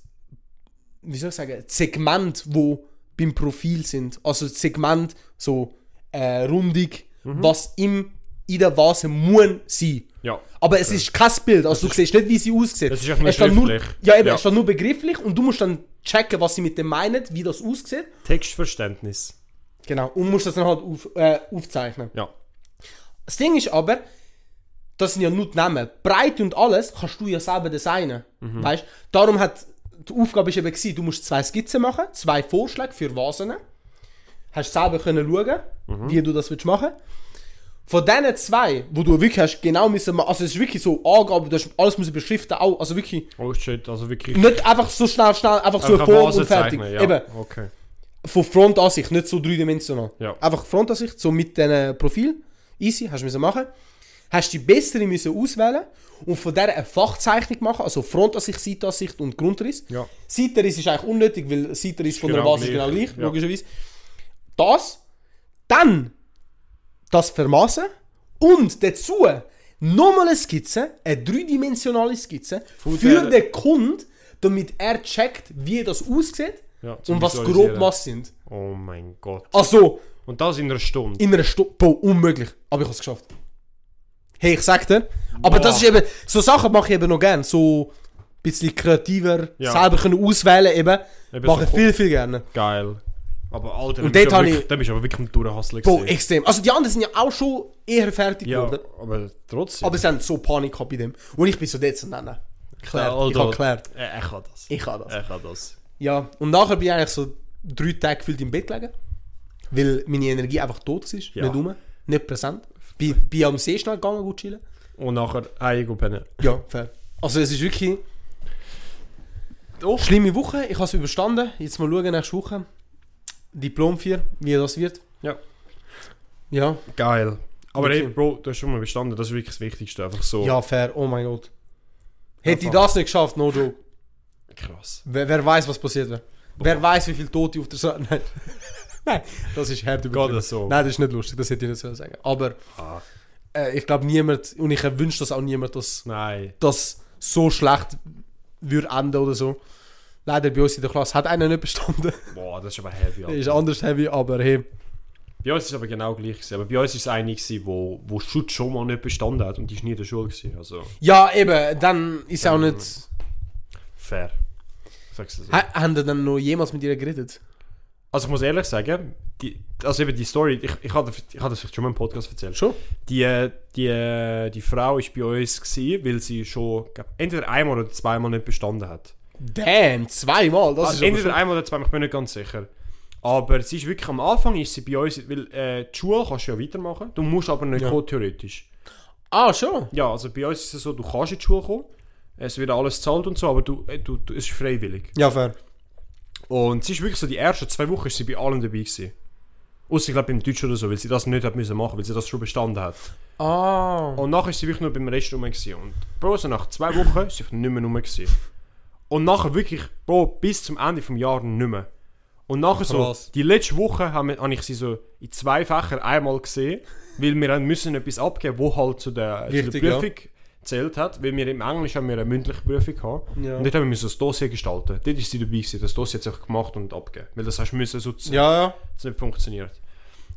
wie soll ich sagen, die Segmente, wo beim Profil sind. Also das Segment, so äh, rundig, Mhm. was im, in der Vase muss sein. Ja. Aber es ist kein Bild, also du siehst nicht, wie sie aussieht. Es ist einfach nur schriftlich. Ja, eben, Ja. es steht nur begrifflich und du musst dann checken, was sie mit dem meinen, wie das aussieht. Textverständnis. Genau, und musst das dann halt auf, äh, aufzeichnen. Ja. Das Ding ist aber, das sind ja nur die Namen. Breite und alles kannst du ja selber designen. Weißt Darum hat die Aufgabe ist eben gewesen, du musst zwei Skizzen machen, zwei Vorschläge für Vasen. Hast selber können schauen, wie du das willst machen. Von diesen zwei, wo du wirklich hast genau müssen, also es ist wirklich so Angaben, du hast alles müssen beschriften, auch, also wirklich Oh shit, also wirklich. nicht einfach so schnell, schnell, einfach so vor Vase und fertig. zeichnen, ja. Eben, Okay. von Frontansicht, nicht so dreidimensional. Ja. Einfach Frontansicht, so mit diesem Profil. Easy, hast du machen. Hast die bessere müssen auswählen und von der eine Fachzeichnung machen, also Frontansicht, Seitenansicht und Grundriss. Ja. Seitenriss ist eigentlich unnötig, weil Seitenriss von der genau Basis genau gleich, ja. logischerweise. Das, dann das Vermaßen und dazu nochmal eine Skizze, eine dreidimensionale Skizze Von für den Kunden, damit er checkt, wie das aussieht Ja, und was. Grobmaß sind. Oh mein Gott. Also, Und das in einer Stunde. in einer Stunde. Boah, unmöglich. Aber ich habe es geschafft. Hey, ich sag dir. Aber Boah. das ist eben, so Sachen mache ich eben noch gern. So ein bisschen kreativer, Ja. selber können auswählen eben. Eben mache ich so- viel, viel gerne. Geil. Aber Alter, Und dort habe ich- dann bist du aber wirklich ein Durchhassler Bro, gewesen. extrem. Also die anderen sind ja auch schon eher fertig Ja, geworden. aber trotzdem. Aber sie haben so Panik gehabt bei dem. Und ich bin so dort zu nennen. Klärt. Ja, ich habe geklärt. er kann das. Ich kann das. Er kann das. Ja, und nachher bin ich eigentlich so drei Tage gefühlt im Bett gelegen. Weil meine Energie einfach tot war. Ja. Nicht rum. Nicht präsent. Bin, bin am See schnell gegangen, gut chillen. Und nachher heim pennen. Ja, fair. Also es ist wirklich... Schlimme Woche. Ich habe es überstanden. Jetzt mal schauen, nächste Woche. Diplom 4, wie das wird. Ja. Ja. Geil. Aber Okay. hey, Bro, du hast schon mal bestanden, das ist wirklich das Wichtigste. Einfach so Ja, fair. Oh mein Gott. Hätte ich das nicht geschafft, no joke. krass. Wer, wer weiß, was passiert wäre. Wer weiß, wie viele Tote auf der Seite. Nein. Das ist hart übertrieben. das so? Nein, das ist nicht lustig, das hätte ich nicht so sagen. Aber Ah. äh, ich glaube niemand, und ich wünsche das auch niemand, dass Nein. das so schlecht würde enden oder so. Leider bei uns in der Klasse hat einer nicht bestanden. Boah, das ist aber heavy. *laughs* Alter. ist anders heavy, aber hey. Bei uns ist es aber genau gleich. Gewesen. Aber bei uns ist es eine, gewesen, wo, wo Schutz schon mal nicht bestanden hat und die ist nie in der Schule. Gewesen. Also, Ja, eben, dann ist auch nicht. fair. Sagst du so. Ha, haben die dann noch jemals mit ihr geredet? Also ich muss ehrlich sagen, die, also eben die Story, ich, ich hatte ich hatte das vielleicht schon mal im Podcast erzählt. Schon? Die, die, die Frau ist bei uns gewesen, weil sie schon glaub, entweder einmal oder zweimal nicht bestanden hat. Damn, zweimal. Das Also ist entweder einmal oder zweimal, ich bin nicht ganz sicher. Aber sie ist wirklich am Anfang ist sie bei uns, weil äh, die Schule kannst du ja weitermachen, du musst aber nicht Ja. kommen, theoretisch. Ah, schon? Ja, also bei uns ist es so, du kannst in die Schule kommen, es wird alles zahlt und so, aber du, äh, du, du, es ist freiwillig. Ja, fair. Und sie ist wirklich so, die ersten zwei Wochen ist sie bei allem dabei gewesen. Ausser, ich glaube, beim Deutsch oder so, weil sie das nicht hat müssen machen, weil sie das schon bestanden hat. Ah. Und nachher ist sie wirklich nur beim Rest rum gewesen. Und Bro, so nach zwei Wochen ist sie nicht mehr rum gewesen. Und nachher wirklich, Bro, bis zum Ende vom Jahr nicht mehr. Und nachher so, Krass. die letzte Woche habe hab ich sie so in zwei Fächern einmal gesehen, weil wir dann müssen etwas abgeben, wo halt zu der, Wichtig, zu der Prüfung zählt hat, weil wir im Englisch haben wir eine mündliche Prüfung gehabt. Ja. Und dort haben wir müssen das Dossier gestalten. Dort ist sie dabei gewesen, das Dossier hat sie einfach gemacht und abgegeben. Weil das hast du müssen so Ja, ja. es nicht funktioniert.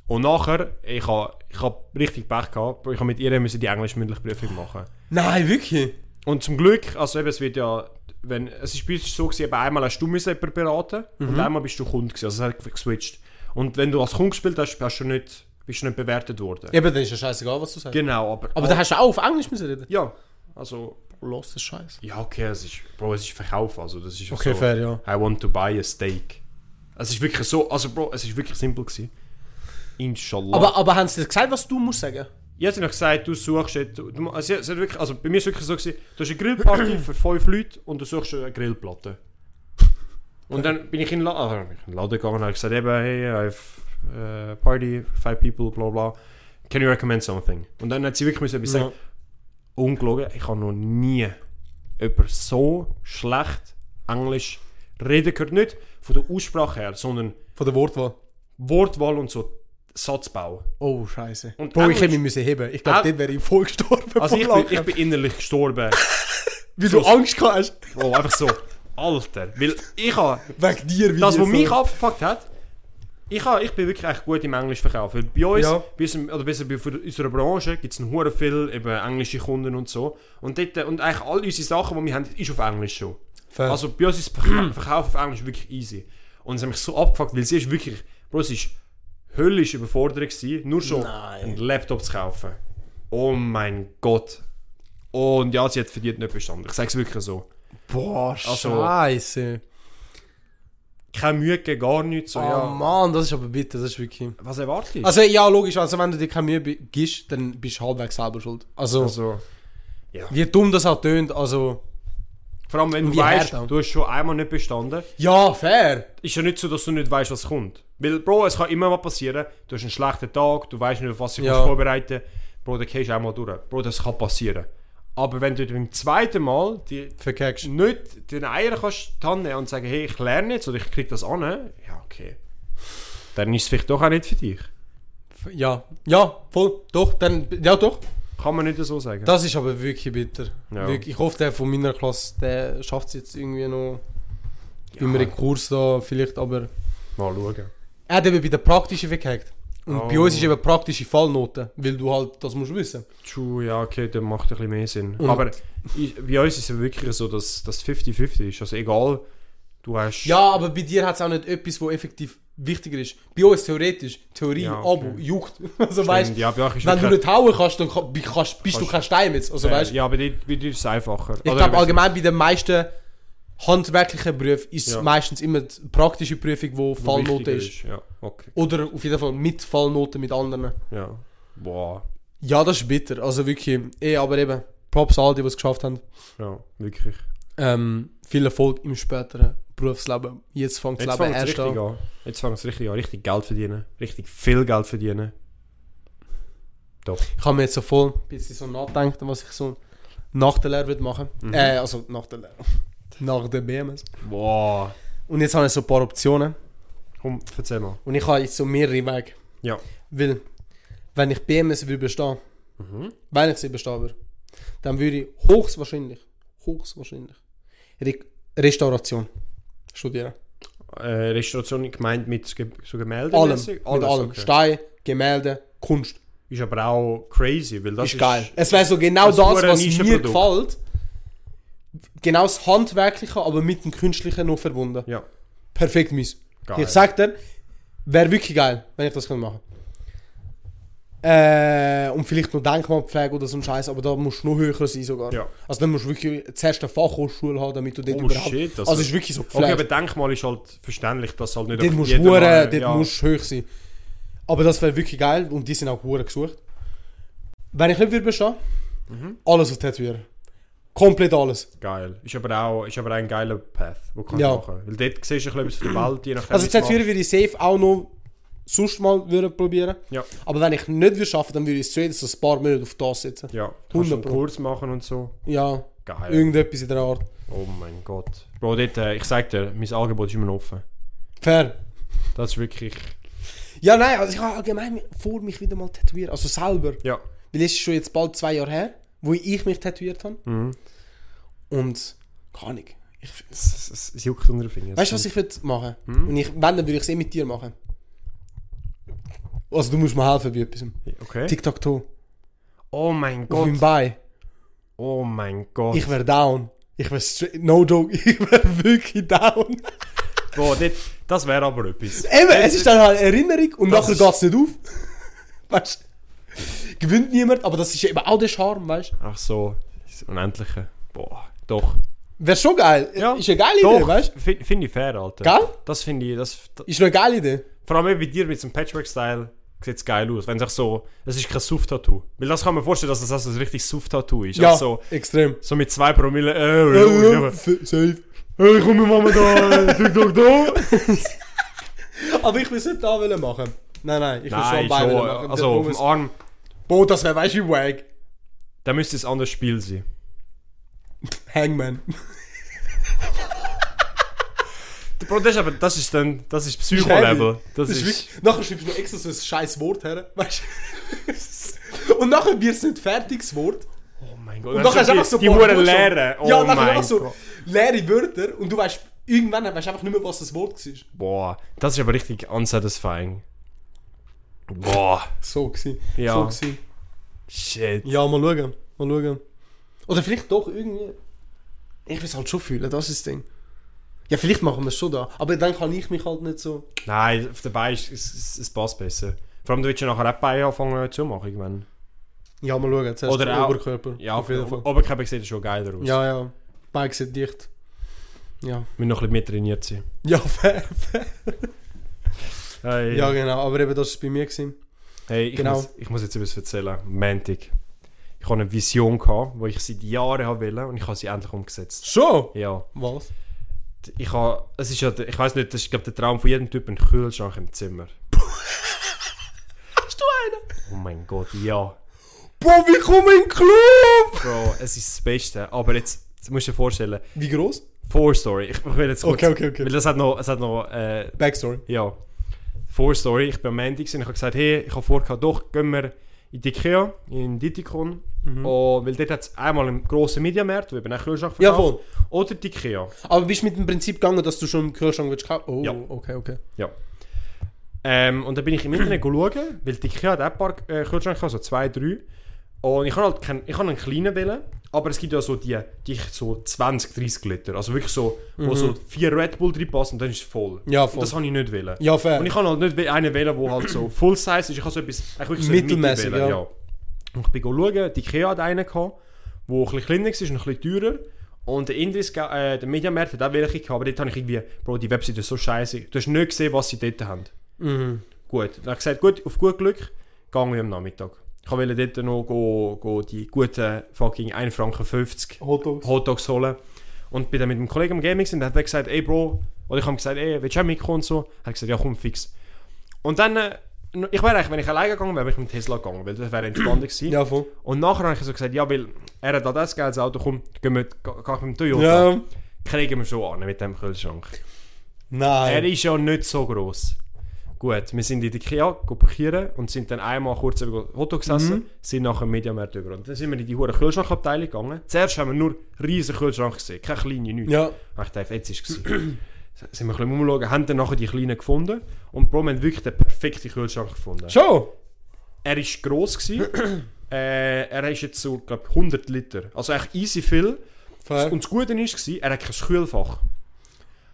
Und nachher, ich habe ich hab richtig Pech gehabt, ich habe mit ihr müssen die englisch-mündliche Prüfung machen. Nein, wirklich? Und zum Glück, also eben, es wird ja, wenn, es ist bei uns so gewesen, eben einmal hast du müssen jemanden beraten Mhm. und einmal bist du Kunde gewesen, also es hat geswitcht. Und wenn du als Kunde gespielt hast, hast du nicht, bist du nicht bewertet worden. Eben, dann ist ja scheißegal, was du sagst. Genau, aber... Aber da hast du auch auf Englisch müssen reden. Ja, also... Los, das Scheiß. Ja, okay, es ist, Bro, es ist Verkauf, also das ist Okay, so, fair, ja. I want to buy a steak. Es ist wirklich so, also Bro, es ist wirklich simpel gewesen. Inshallah. Aber, aber haben sie dir gesagt, was du musst sagen? Ich habe noch gesagt, du suchst jetzt, du, du, also, es hat wirklich, also bei mir ist es wirklich so gewesen, du hast eine Grillparty für fünf Leute und du suchst eine Grillplatte. Und dann bin ich in den Laden, also Laden gegangen und habe gesagt, eben, hey, I have uh, party, five people, bla bla. Can you recommend something? Und dann hat sie wirklich müssen etwas sagen, ungelogen, ich habe noch nie über so schlecht Englisch reden gehört. Nicht von der Aussprache her, sondern Von der Wortwahl. Wortwahl und so Satzbau. Oh, scheiße. Und Bro, ich Englisch- hätte mich heben. Ich glaube, Ah. dort wäre ich voll gestorben. Also ich bin, ich bin innerlich gestorben. *laughs* Wie du Angst gehabt hast. Oh, einfach so. Alter. Weil ich habe... Wegen dir. Wie Das, was so- mich abgefuckt hat, ich, habe, ich bin wirklich echt gut im Englisch verkaufen. Bei uns, Ja. unserem, oder besser bei unserer Branche, gibt es hure viel eben englische Kunden und so. Und, dort, und eigentlich all unsere Sachen, die wir haben, ist auf Englisch schon. Fair. Also bei uns ist *clears throat* Verkauf auf Englisch wirklich easy. Und es hat mich so abgefuckt, weil sie ist wirklich... Bro, es ist höllisch überfordert gewesen, nur schon Nein. einen Laptop zu kaufen. Oh mein Gott. Und ja, sie hat verdient nicht bestanden. Ich sage es wirklich so. Boah, Also- scheiße. Keine Mühe gegeben, gar nichts. So, Oh ja. Mann, das ist aber bitter, das ist wirklich... Was erwartet ihr? Also ja, logisch, also wenn du dir keine Mühe gibst, dann bist du halbwegs selber schuld. Also, Also, wie dumm das auch tönt, also... vor allem, wenn du weißt, du hast schon einmal nicht bestanden, Ja, fair. ist ja nicht so, dass du nicht weißt, was kommt. Weil, Bro, es kann immer was passieren. Du hast einen schlechten Tag, du weißt nicht, auf was du Ja. ja. vorbereiten Bro, dann gehst du einmal durch. Bro, das kann passieren. Aber wenn du beim zweiten Mal die Verkackst. nicht den Eier kannst und sagen, hey, ich lerne jetzt oder ich krieg das an, ja, okay. Dann ist es vielleicht doch auch nicht für dich. Ja, ja, voll, doch, dann, ja doch. Kann man nicht so sagen. Das ist aber wirklich bitter. Ja. Wirklich, ich hoffe, der von meiner Klasse, der schafft es jetzt irgendwie noch. Immer im Kurs da, vielleicht, aber... Mal schauen. Er hat eben bei der praktischen verkackt. Und bei Oh. uns ist eben praktische Fallnoten, weil du halt, das musst wissen. True, ja, okay, das macht ein bisschen mehr Sinn. Und- Aber ich, bei uns ist es wirklich so, dass das 50-50 ist. Also egal, Du hast... Ja, aber bei dir hat es auch nicht etwas, wo effektiv wichtiger ist. Bei uns theoretisch, Theorie, Ja, okay. Abo, juckt. *laughs* Also weißt ja, bei wenn du nicht hauen kannst, dann kann- kannst, bist du Kannst- kein Stein jetzt. Also äh, weißt Ja, bei dir, bei dir ist es einfacher. ich glaube allgemein bei den meisten handwerklichen Berufen ist Ja. meistens immer die praktische Prüfung, wo Fallnote ist. Ja, okay. Oder auf jeden Fall mit Fallnoten mit anderen. Ja. Boah. Ja, das ist bitter. Also wirklich, eh, aber eben, Props all die, die es geschafft haben. Ja, wirklich. Ähm, viel Erfolg im späteren Berufsleben. Jetzt fängt das Jetzt Leben erst richtig an. an. Jetzt fängt es richtig an. Richtig Geld verdienen. Richtig viel Geld verdienen. Top. Ich habe mir jetzt so voll ein bisschen so nachgedacht, was ich so nach der Lehre würde machen. Mhm. Äh, also nach der Lehre. Nach der BMS. Boah. Und jetzt habe ich so ein paar Optionen. Komm, erzähl mal. Und ich habe jetzt so mehrere Wege. Ja. Weil, wenn ich BMS würde bestehen, Mhm. wenn ich sie bestehen würde, dann würde ich höchstwahrscheinlich, höchstwahrscheinlich Re Restauration studieren. Äh, Restauration gemeint mit Ge so Gemälden? Allem, mäßig? mit allem. okay. Stein, Gemälde, Kunst. Ist aber auch crazy, weil das ist ist, geil. Es wäre so genau das das, was mir gefällt. Genau das Handwerkliche, aber mit dem Künstlichen noch verbunden. Ja. Perfekt mies. Geil. Ich sag dir, wäre wirklich geil, wenn ich das könnte machen äh, Und vielleicht noch Denkmalpflege oder so ein Scheiß, aber da musst du noch höher sein sogar. Ja. Also dann musst du wirklich zuerst eine Fachhochschule haben, damit du dort Oh, überhaupt... shit, das also ist- wirklich so Okay, aber geflasht. Denkmal ist halt verständlich, dass halt nicht Dort musst jeder hure- mal- dort ja. musst du hoch sein. Aber das wäre wirklich geil und die sind auch hure gesucht. Wenn ich nicht würde bestehen, Mhm. alles auf Tätowieren. Komplett alles. Geil. Ist aber auch, ist aber auch ein geiler Path, den du Ja. kannst machen Weil dort siehst du ein bisschen der Welt, je nachdem Also wie du es Tätowieren machst. würde ich safe auch noch sonst mal würde probieren. Ja. Aber wenn ich nicht würde schaffen, dann würde ich straight so ein paar Monate auf das setzen. Ja, kannst 100 einen. Kurs machen und so. Ja, Geil. irgendetwas in der Art. Oh mein Gott. Bro, dort, äh, ich sag dir, mein Angebot ist immer offen. Fair. Das ist wirklich... Ja, nein, also ich habe allgemein vor, mich wieder mal tätowieren. Also selber. Ja. Weil es ist schon jetzt bald zwei Jahre her, wo ich mich tätowiert habe. Mhm. Und, keine Ahnung. Ich, Es, es, es juckt unter den Fingern. weißt du, was ich würde machen? Mhm. Und ich, wenn, dann würde ich es eh mit dir machen. Also du musst mir helfen bei etwas. Okay. Tic-Tac-Toe. Oh mein Auf Gott. meinem Bein. Oh mein Gott. Ich wäre down. Ich wäre straight, no joke, *laughs* ich wäre wirklich down. Bro, dort, das wäre aber etwas. Eben, es ist dann halt Erinnerung und Das nachher geht es nicht auf. *laughs* Weißt du? Gewinnt niemand, aber das ist eben auch der Charme, weißt du? Ach so, das Unendliche. Boah, doch. Wäre schon geil. Ja. Ist eine geile Idee, Doch, weißt du? fi- finde ich fair, Alter. Gell? Das finde ich, das, das, Ist eine geile Idee. vor allem eben bei dir mit so einem Patchwork-Style sieht es geil aus. Wenn es so, es ist kein Soft-Tattoo. Weil das kann man vorstellen, dass das also ein richtig Soft-Tattoo ist. Ja, Also, extrem. so mit zwei Promille, äh, Ja, ja, ja, ja, f- safe. Hey, komm, Mama da, TikTok da. *laughs* Aber ich will es nicht da machen. Nein, nein, ich will schon Nein, beide schon, machen. also auf dem Arm, Boah, das wäre, weißt du, wie wack. da müsste es ein anderes Spiel sein. Hangman. *laughs* Bro, das ist aber, das ist dann, das ist Psycho-Level. Das, Das ist ist, nachher schreibst du noch extra so ein scheiß Wort her, weißt du? Und nachher wird es nicht fertig, das Wort. oh mein Gott. Und nachher hast du einfach so die Buchstaben. leeren. Oh ja, nachher einfach so Gott. leere Wörter und du weißt, irgendwann weißt du einfach nicht mehr, was das Wort war. Boah, das ist aber richtig unsatisfying. Boah, So gewesen. Ja. So gewesen. shit. Ja, mal schauen. Mal schauen. Oder vielleicht doch irgendwie. Ich will es halt schon fühlen, das ist das Ding. Ja, vielleicht machen wir es schon da. Aber dann kann ich mich halt nicht so. Nein, auf der Bein ist es, es, es passt besser. Vor allem, du willst ja nachher auch Beine anfangen zu machen, irgendwann. Ja, mal schauen. Zuerst Oder der auch- Oberkörper. Ja, auf jeden Fall. Oberkörper sieht schon geiler aus. Ja, ja. Bein sieht dicht. Ja. Wir noch ein bisschen mehr trainiert sein. Ja, *laughs* fair, fair. Hey, Ja, genau. Aber eben, das war bei mir. Gewesen. hey ich, genau. muss, ich muss jetzt etwas erzählen. Mantic. Ich hatte eine Vision, gehabt, die ich seit Jahren haben wollte und ich habe sie endlich umgesetzt. Schon? Ja. Was? Ich habe, es ist ja, ich weiß nicht, das ist glaube der Traum von jedem Typ, ein Kühlschrank im Zimmer. *laughs* Hast du einen? Oh mein Gott, ja. Boah, wie komme in den Club? Bro, es ist das Beste. Aber jetzt, jetzt musst du dir vorstellen, Wie groß? Four Story. Ich, ich will jetzt kurz, Okay, okay, okay. Weil das hat noch, es hat noch, äh, Backstory. ja. Four Story. Ich bin am Montag gewesen und ich habe gesagt, hey, ich habe vor, doch, gehen wir in die Ikea, in Didikon. Oh, weil dort hat es einmal einen grossen Mediamarkt, wo eben auch Kühlschrank verkauft. voll. Oder die Ikea. Aber bist du mit dem Prinzip gegangen, dass du schon im Kühlschrank willst kaufen? Oh, Ja. okay, okay. Ja. Ähm, und dann bin ich im Internet schauen, weil die Ikea hat auch ein paar äh, Kühlschränke, also zwei, drei. Und ich habe halt kein, ich habe einen kleinen wählen Aber es gibt ja so die, die so 20, 30 Liter. Also wirklich so, wo so vier Red Bull drin passen und dann ist es voll. Mhm. Ja, Und voll. das habe ich nicht wollen. Ja, fair. Und ich kann halt nicht einen wählen, der halt so *clears throat* Full Size ist. Ich habe so etwas eigentlich wirklich so Mittelmäßig, Mitte wählen, ja. Und ich bin schauen, die Ikea hat einen gehabt, der ein bisschen kleiner war und ein bisschen teurer. Und der Indis, äh, der Mediamarkt hat auch welche gehabt, aber dort habe ich irgendwie, Bro, die Webseite ist so scheiße. Du hast nicht gesehen, was sie dort haben. Mhm. Gut, dann habe ich gesagt, gut, auf gut Glück, gehen wir am Nachmittag. Ich wollte dort noch go, go die guten fucking 1 Franken 50 Hotdogs. Hotdogs holen. Und bin dann mit einem Kollegen am Gaming und hat er gesagt, ey Bro, oder ich habe gesagt, ey, willst du auch mitkommen und so? Er hat gesagt, ja komm, fix. Und dann, äh, ich wäre eigentlich, wenn ich alleine gegangen wäre, wäre ich mit Tesla gegangen, weil das wäre entspannter gewesen. Ja, voll. Und nachher habe ich so gesagt, ja, weil er hat da das geiles Auto, komm, gehen wir, geh ich mit dem Toyota. Ja. Kriegen wir schon an mit dem Kühlschrank. Er Nein. ist ja nicht so groß. Gut, wir sind in die go parkieren und sind dann einmal kurz über Hotdog gesessen, sind nachher im Mediamarkt über. Und dann sind wir in die hure Kühlschrankabteilung gegangen. Zuerst haben wir nur riesen Kühlschrank gesehen, keine kleine, nichts. Ja. Und ich dachte, jetzt ist es *clears throat* sind wir ein bisschen umschauen, haben dann nachher die kleinen gefunden und Bro, wir haben wirklich den perfekten Kühlschrank gefunden. Schon? Er war gross, gewesen. *clears throat* äh, er ist jetzt so, glaube 100 Liter. Also echt easy viel. Fair. Und das Gute war, er hat kein Kühlfach.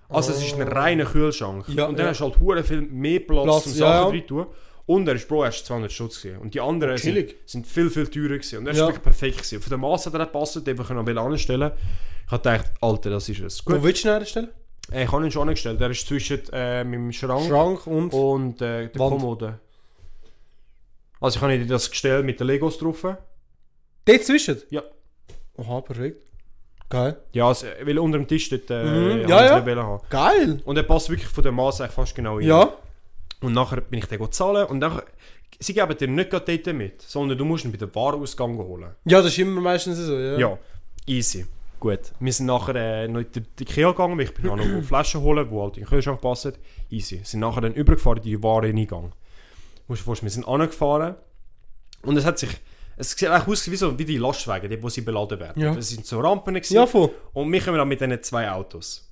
Also es ist ein reiner Kühlschrank. Ja, und dann ja. hast du halt hure viel mehr Platz, Platz, ja, Sachen ja. drin tun. Und er ist Bro erst 200 Schutz gewesen. Und die anderen sind, sind viel, viel teurer gewesen. Und er ist wirklich perfekt gewesen. Von der Masse hat er gepasst, den wir können anstellen. Ich habe gedacht, Alter, das ist es. Wo Gut, willst du ihn herstellen? äh, ich habe ihn schon angestellt. Er ist zwischen äh, meinem Schrank, Schrank und... und äh, der Wand. Kommode. Also ich habe dir das Gestell mit den Legos drauf. Dort zwischen? Ja. Oha, perfekt. Geil. Ja, also, weil unter dem Tisch dort äh, Mhm. Ja, ja. haben. Geil. Und er passt wirklich von der Maße eigentlich fast genau rein. Ja. Und nachher bin ich go zahlen und dann sie geben dir nicht gerade dort mit, sondern du musst ihn bei der Warenausgang holen. Ja, das ist immer meistens so, ja. Ja, easy. Gut. Wir sind nachher äh, noch in die Ikea gegangen, weil ich bin auch noch *clears throat* Flaschen holen, die halt in den Kühlschrank passen. Easy. Sind nachher dann übergefahren in die Wareneingang. Musst du dir vorstellen, wir sind angefahren und es hat sich es sieht eigentlich aus wie, so, wie die Lastwagen, die, wo sie beladen werden. Ja. Das sind so Rampen gewesen. Ja, voll. Und wir kommen dann mit diesen zwei Autos.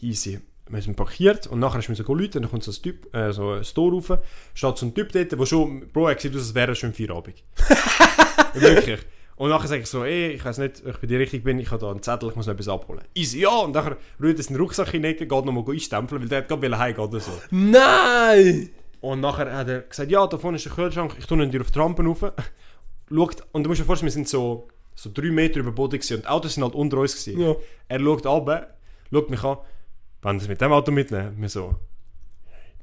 Easy. Wir sind parkiert und nachher müssen wir Leute, dann kommt so ein Typ, äh, so ein Store rauf, steht so ein Typ dort, der schon, Bro, er sieht aus, als wäre er schon Feierabend. *laughs* Wirklich. Und nachher sage ich so, ey, ich weiß nicht, ob ich bei dir richtig bin, ich habe da einen Zettel, ich muss noch etwas abholen. Easy, ja, und nachher rührt er den Rucksack in die Ecke, geht nochmal einstempeln, weil der hat gerade heimgehen oder so. Nein! Und nachher hat er gesagt, ja, da vorne ist der Kühlschrank, ich tue ihn dir auf die Rampe rauf. Schaut, und du musst dir vorstellen, wir sind so, so drei Meter über den Boden gewesen, und die Autos sind halt unter uns gewesen. Ja. Er schaut runter, schaut mich an, Sie es mit dem Auto mitnehmen? Wir so,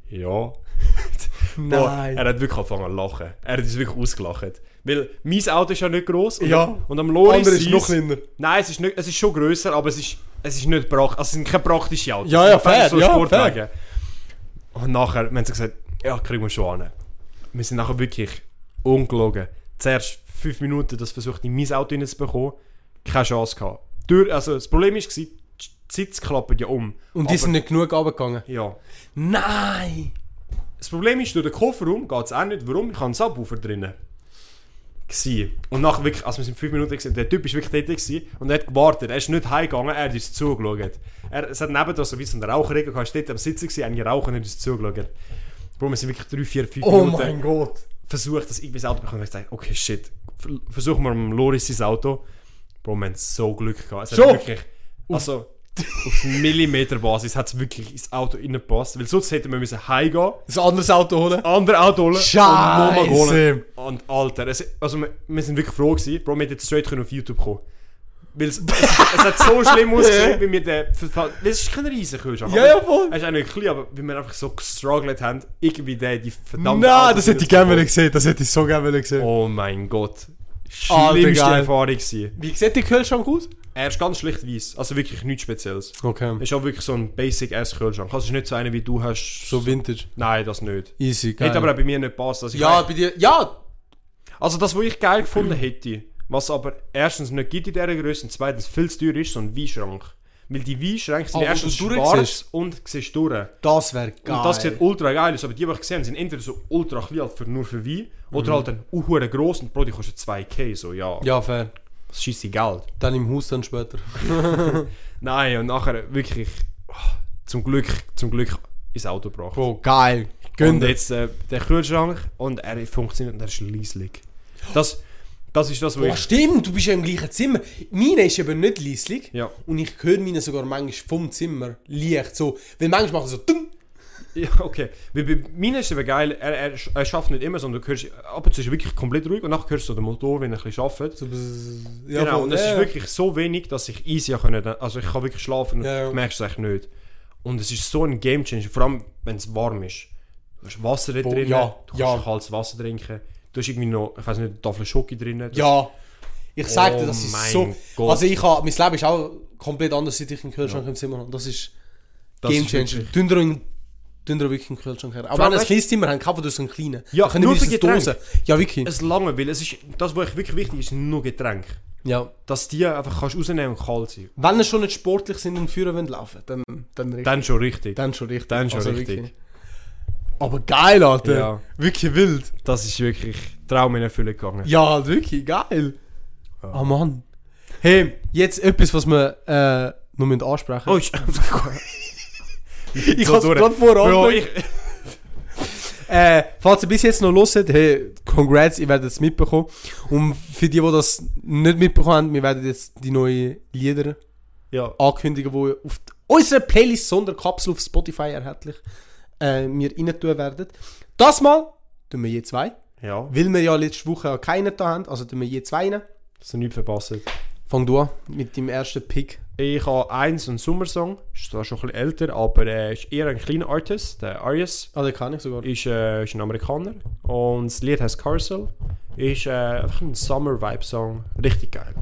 ja. *laughs* Nein. er hat wirklich angefangen zu lachen. Er hat uns wirklich ausgelacht. Weil mein Auto ist ja nicht gross. Und, Ja. Und am Loris ist noch kleiner. Nein, es ist, nicht, es ist schon grösser, aber es ist, es ist nicht praktisch. Also es sind keine praktischen Autos. Ja, ja, fair, ja, Sportwagen. Und nachher haben sie gesagt, ja, kriegen wir schon an. Wir sind nachher wirklich ungelogen. Zuerst fünf Minuten das versucht, in mein Auto reinzubekommen. Keine Chance gehabt. Durch, also das Problem war, die Sitze klappen ja um. Und die sind nicht genug runtergegangen. Ja. Nein! Das Problem ist, durch den Kofferraum geht es auch nicht. Warum? Ich habe einen Subwoofer drinnen. Gsi. Und nachher wirklich, also wir sind fünf Minuten gesehen, der Typ ist wirklich dort gewesen und er hat gewartet. Er ist nicht heimgegangen, er hat uns zugeschaut. Er, es hat nebendran so wie so ein Raucherregel gehabt, er dort am Sitzen gewesen, einige rauchen und hat uns zugeschaut. Bro, wir sind wirklich drei, vier, fünf Oh Minuten mein Gott. Versucht, das irgendwie ins Auto zu bekommen. Und ich gesagt, okay, shit, ver- versuchen wir am Loris sein Auto. Bro, wir haben so Glück gehabt. Es Schon? wirklich, also auf Millimeterbasis hat es wirklich ins Auto reingepasst. Weil sonst hätten wir müssen heimgehen Ein anderes Auto holen? andere Auto holen Scheiße. und holen. Und Alter, es, also wir, wir sind wirklich froh gewesen, Bro, wir hätten jetzt straight können auf YouTube kommen Weil es, es, hat so *laughs* schlimm ausgesehen, wie wir den... Es ist kein riesen Kühlschrank. Ja, ja, voll. Es ist eigentlich klein, aber wie wir einfach so gestruggelt haben, irgendwie den, die verdammte Nein, das hätte ich gerne gesehen. Das hätte ich so gerne gesehen. Oh mein Gott. Alter, Schlimmste geil. Erfahrung gewesen. Wie sieht der Kühlschrank aus? Er ist ganz schlicht weiß, also wirklich nichts Spezielles. Okay. Ist auch wirklich so ein Basic-Ass-Kühlschrank. Also es ist nicht so einer, wie du hast. So Vintage. Nein, das nicht. Easy, geil. Hätte aber auch bei mir nicht gepasst. Also ich ja, bei dir... Ja! Also das, was ich geil gefunden hätte, was aber erstens nicht gibt in dieser Größe und zweitens viel zu teuer ist, so ein Weinschrank. Weil die Weinschränke sind Ah, wo erstens du schwarz durchsiehst. und siehst durch. Das wäre geil. Und das sieht ultra geil aus, aber die, die ich gesehen habe, sind entweder so ultra klein halt für, nur für Wein oder halt dann uhuere gross und Bro, die kostet 2k, so ja, Ja, fair. das schießt die Geld. Dann im Haus dann später. *laughs* Nein, und nachher wirklich, oh, zum Glück, zum Glück ins Auto gebracht. Bro, geil. Und Gönn dir. jetzt äh, der Kühlschrank und er funktioniert und er ist leislich. Das, Das ist das, wo Boah, ich... stimmt, du bist ja im gleichen Zimmer. Meine ist eben nicht leislich. Ja. Und ich höre meine sogar manchmal vom Zimmer leicht so. Weil manchmal macht so dumm. Ja, okay. Weil bei mir ist eben geil, er, er, er schafft nicht immer, sondern du hörst, ab und zu ist wirklich komplett ruhig und nachher hörst du den Motor, wenn er ein bisschen arbeitet. So. Ja, genau, und es Ja, ist wirklich so wenig, dass ich easy können, also ich kann wirklich schlafen und Ja, du merkst es echt nicht. Und es ist so ein Game Changer, vor allem wenn es warm ist. Du hast Wasser da drin, ja, du kannst kaltes Wasser trinken, du hast irgendwie noch, ich weiß nicht, eine Tafel Schoki drin. Ja. Ich sag dir, Oh das ist mein so. Gott. Also ich habe, mein Leben ist auch komplett anders, seit ich einen Kühlschrank im Zimmer habe. Das ist Das Game Changer. tun wir wirklich einen Kühlschrank her. Aber wenn wir ein kleines Zimmer haben, kaufen wir so einen kleinen. Ja, nur für Getränke. Ja, wirklich. Es lange, weil es ist, das, was wirklich wichtig ist, sind nur Getränke. Ja. Dass die einfach kannst rausnehmen und kalt sein. Wenn wir schon nicht sportlich sind und Führer wollen laufen, dann, dann richtig. Dann schon richtig. Dann schon richtig. Dann schon Also richtig. wirklich. Aber geil, Alter. Ja. Wirklich wild. Das ist wirklich Traum in Erfüllung gegangen. Ja, wirklich geil. Ah, Mann. Hey, jetzt etwas, was wir äh, noch müssen ansprechen Oh, ist ich *laughs* so hab's gerade vorher Bro, ich, *laughs* Äh, falls ihr bis jetzt noch hört, hey, congrats, ihr werdet es mitbekommen. Und für die, die das nicht mitbekommen haben, wir werden jetzt die neuen Lieder ja. ankündigen, die auf unserer Playlist Sonderkapsel auf Spotify erhältlich äh, wir rein tun werden. Das Mal tun wir je zwei. Ja, Weil wir ja letzte Woche ja keinen da haben, also tun wir je zwei rein. dass du nichts verpasst. Fang du an mit deinem ersten Pick. Ich habe eins, einen Sommersong. Ist zwar schon ein bisschen älter, aber er ist eher ein kleiner Artist. Der Arias Ah, den kann ich sogar. ist, äh, ist ein Amerikaner. Und das Lied heißt Carousel. Ist äh, einfach ein Summer-Vibe-Song. Richtig geil.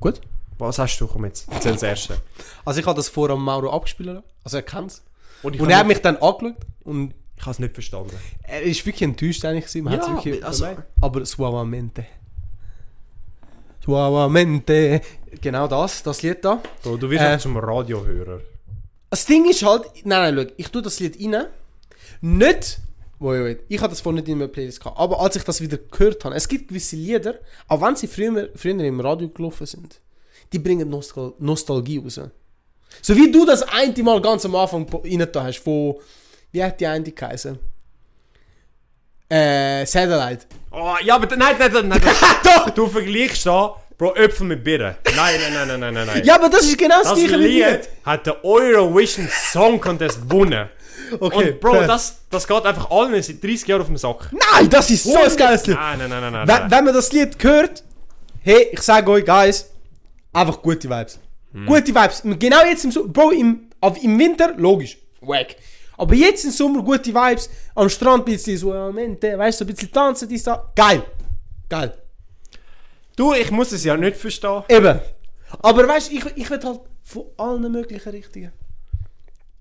Gut. Was hast du? Komm jetzt, erzähl das erste. Also ich habe das vor am Mauro abgespielt. Also er kennt es. Und Und habe er hat mich dann angeschaut und ich habe es nicht verstanden. er ist wirklich enttäuscht eigentlich gewesen. Man Ja, hat's wirklich also- aber suavamente. Suavamente. Genau das, das Lied da. Bro, du wirst Äh. zum Radiohörer. Das Ding ist halt, nein, nein, schau, ich tue das Lied rein. Nicht, wait, wait, ich hatte das vorhin nicht in meiner Playlist gehabt, aber als ich das wieder gehört habe, es gibt gewisse Lieder, auch wenn sie früher, früher im Radio gelaufen sind, die bringen Nostal Nostalgie raus. So wie du das eine Mal ganz am Anfang rein da hast, von, wie hat die eine geheißen? Äh, Satellite. Oh, ja, aber nein, nein, nein, nein. *laughs* Doch! du vergleichst da, Bro, Äpfel mit Birnen. Nein, nein, nein, nein, nein, nein. Ja, aber das ist genau das, das gleiche Lied hat der Eurovision Song Contest gewonnen. Okay, Und Bro, fair. das, das geht einfach allen seit 30 Jahren auf den Sack. Nein, das ist so ein geiles Lied. Nein, nein, nein, nein, nein. Wenn, wenn man das Lied hört, hey, ich sage euch, Guys, einfach gute Vibes. Gute Vibes. Genau jetzt im Sommer, Bro, im, auf, im Winter, logisch, wack. Aber jetzt im Sommer gute Vibes, am Strand ein bisschen so, Momente, weißt du, ein bisschen tanzen, dies, da. Geil. Geil. Du, ich muss es ja nicht verstehen. Eben. Aber weißt du, ich, ich will halt von allen möglichen Richtigen.